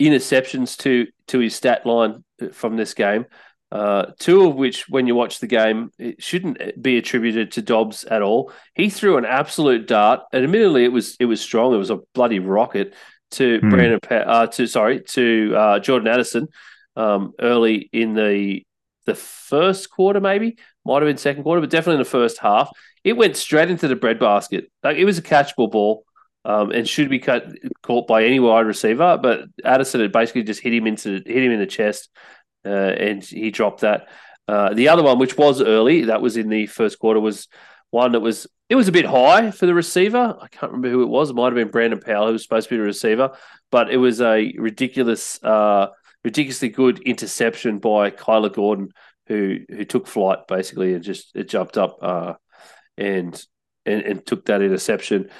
interceptions to to his stat line from this game. Uh, two of which, when you watch the game, it shouldn't be attributed to Dobbs at all. He threw an absolute dart, and admittedly, it was it was strong. It was a bloody rocket to Hmm. Brandon, uh, to sorry, to uh, Jordan Addison um, early in the the first quarter, maybe might have been second quarter, but definitely in the first half. It went straight into the breadbasket. Like it was a catchable ball. Um, and should be cut, caught by any wide receiver, but Addison had basically just hit him into hit him in the chest, uh, and he dropped that. Uh, the other one, which was early, that was in the first quarter, was one that was it was a bit high for the receiver. I can't remember who it was. It might have been Brandon Powell, who was supposed to be the receiver, but it was a ridiculous, uh, ridiculously good interception by Kyler Gordon, who who took flight basically and just it jumped up uh, and, and and took that interception.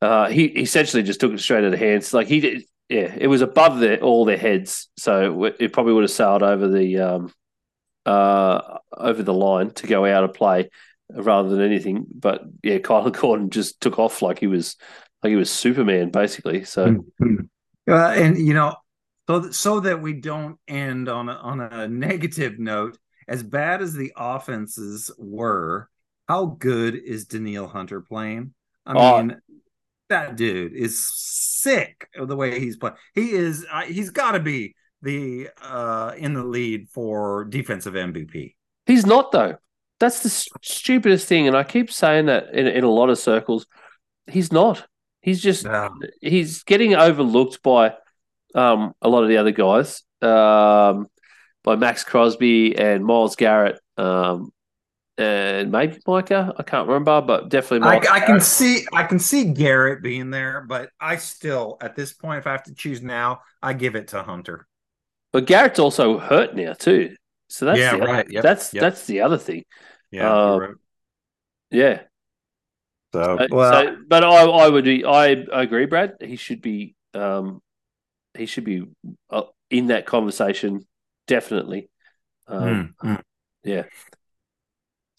Uh, he essentially just took it straight out of hands. Like he did, yeah, it was above their all their heads, so it probably would have sailed over the um, uh, over the line to go out of play rather than anything. But yeah, [LAUGHS] Kyler Gordon just took off like he was like he was Superman basically. So Uh, and you know, so that, so that we don't end on a, on a negative note, as bad as the offenses were, how good is Danielle Hunter playing? I Oh. mean, that dude is sick of the way he's playing. He is. Uh, he's got to be the uh in the lead for defensive MVP. He's not though. That's the s- stupidest thing, and I keep saying that in in a lot of circles. He's not. He's just he's getting overlooked by um, a lot of the other guys, um, by Maxx Crosby and Myles Garrett, um, and maybe Micah. I can't remember, but definitely. I, I can see I can see Garrett being there, but I still at this point, if I have to choose now, I give it to Hunter. But Garrett's also hurt now too. So that's Yeah, the, right. Yep, That's yep. that's the other thing. Yeah, Um, right. Yeah. So, Uh, well, so- but I, I would, be- I agree, Brad. He should be, um, he should be uh, in that conversation, definitely. Um, Mm, mm. Yeah.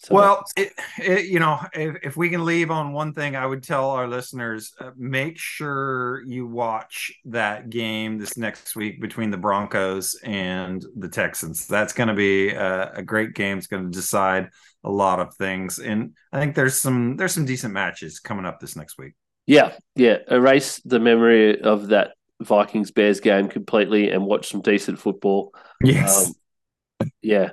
So well, it, it, you know, if, if we can leave on one thing, I would tell our listeners: uh, make sure you watch that game this next week between the Broncos and the Texans. That's going to be a, a great game. It's going to decide a lot of things, and I think there's some there's some decent matches coming up this next week. yeah, yeah. Erase the memory of that Vikings Bears game completely and watch some decent football. Yes. Um, yeah.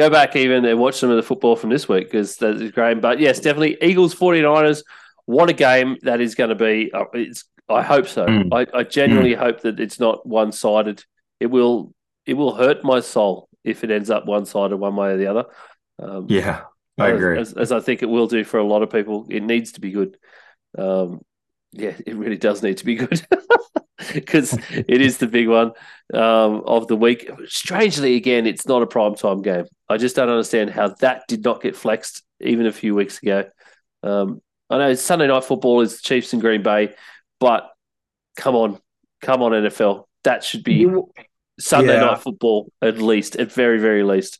Go back even and watch some of the football from this week because that is great. But yes, definitely Eagles 49ers. What a game that is going to be. Uh, it's, I hope so. Mm. I, I genuinely hope that it's not one sided. It will it will hurt my soul if it ends up one sided one way or the other. Um, Yeah, I agree. As, as I think it will do for a lot of people. It needs to be good. um, yeah, it really does need to be good [LAUGHS] [LAUGHS] because it is the big one um, of the week. Strangely, again, it's not a prime time game. I just don't understand how that did not get flexed even a few weeks ago. Um, I know Sunday night football is Chiefs and Green Bay, but come on, come on, NFL. That should be Sunday yeah. night football at least, at very, very least.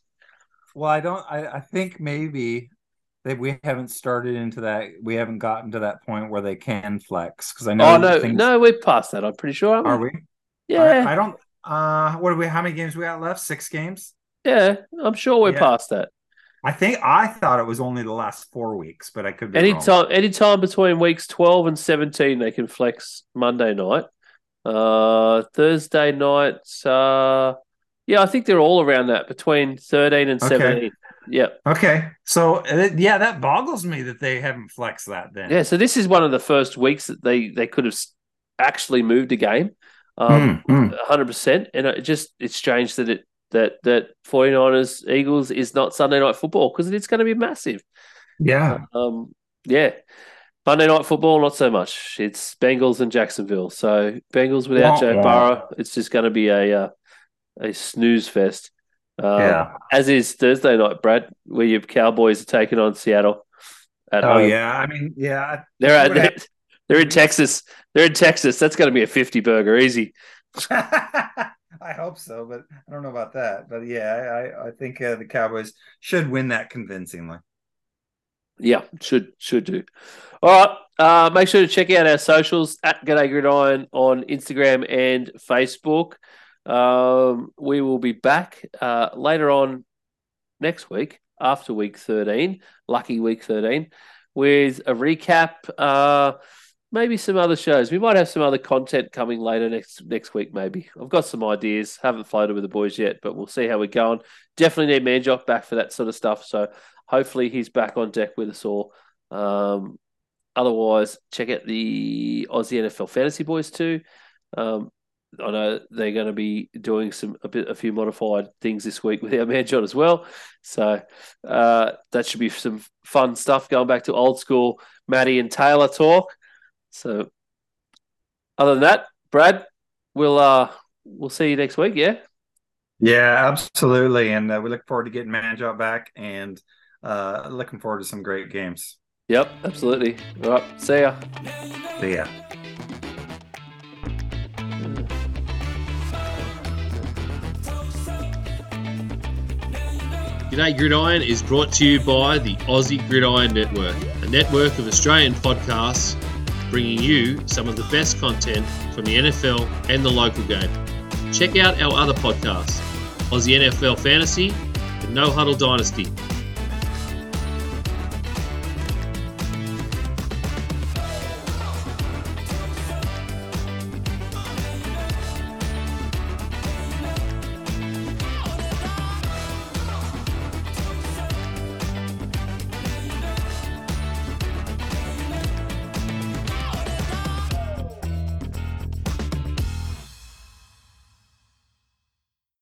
Well, I don't. I, I think maybe that we haven't started into that. We haven't gotten to that point where they can flex because I know. Oh no, things... no, we're past that. I'm pretty sure. Are we? Yeah. I, I, don't. Uh, what do we? How many games we got left? Six games. Yeah, I'm sure we're yeah. past that. I think I thought it was only the last four weeks, but I could be anytime. Anytime between weeks twelve and seventeen, they can flex Monday night. Uh, Thursday nights. Uh, yeah, I think they're all around that between thirteen and okay. seventeen. Yeah. Okay. So uh, yeah, that boggles me that they haven't flexed that. Then. Yeah. So this is one of the first weeks that they they could have actually moved a game. Um, mm, mm. 100%. And it just, it's strange that it that that 49ers Eagles is not Sunday night football because it's going to be massive. Yeah. Um, yeah. Monday night football, not so much. It's Bengals and Jacksonville. So Bengals without Joe Burrow, it's just going to be a uh, a snooze fest. Um, yeah. As is Thursday night, Brad, where your Cowboys are taking on Seattle. At oh home. yeah, I mean yeah, they're at, they're, they're in Texas. They're in Texas. That's going to be a fifty burger, easy. [LAUGHS] I hope so, but I don't know about that. But yeah, I I think uh, the Cowboys should win that convincingly. Yeah, should should do. All right. Uh, make sure to check out our socials at G'day Gridiron on Instagram and Facebook. Um, we will be back uh, later on next week after week 13, lucky week 13, with a recap. Uh, maybe some other shows. We might have some other content coming later next next week. Maybe I've got some ideas. Haven't floated with the boys yet, but we'll see how we're going. Definitely need Manjock back for that sort of stuff. So hopefully he's back on deck with us all. Um, otherwise, check out the Aussie NFL Fantasy Boys too. Um, I know they're going to be doing some a bit a few modified things this week with our man John as well. So uh, that should be some fun stuff going back to old school Maddie and Taylor talk. So, other than that, Brad, we'll uh we'll see you next week. Yeah. Yeah, absolutely, and uh, we look forward to getting Manjob back, and uh, looking forward to some great games. Yep, absolutely. All right, see ya. See ya. G'day Gridiron is brought to you by the Aussie Gridiron Network, a network of Australian podcasts bringing you some of the best content from the NFL and the local game. Check out our other podcasts Aussie NFL Fantasy and No Huddle Dynasty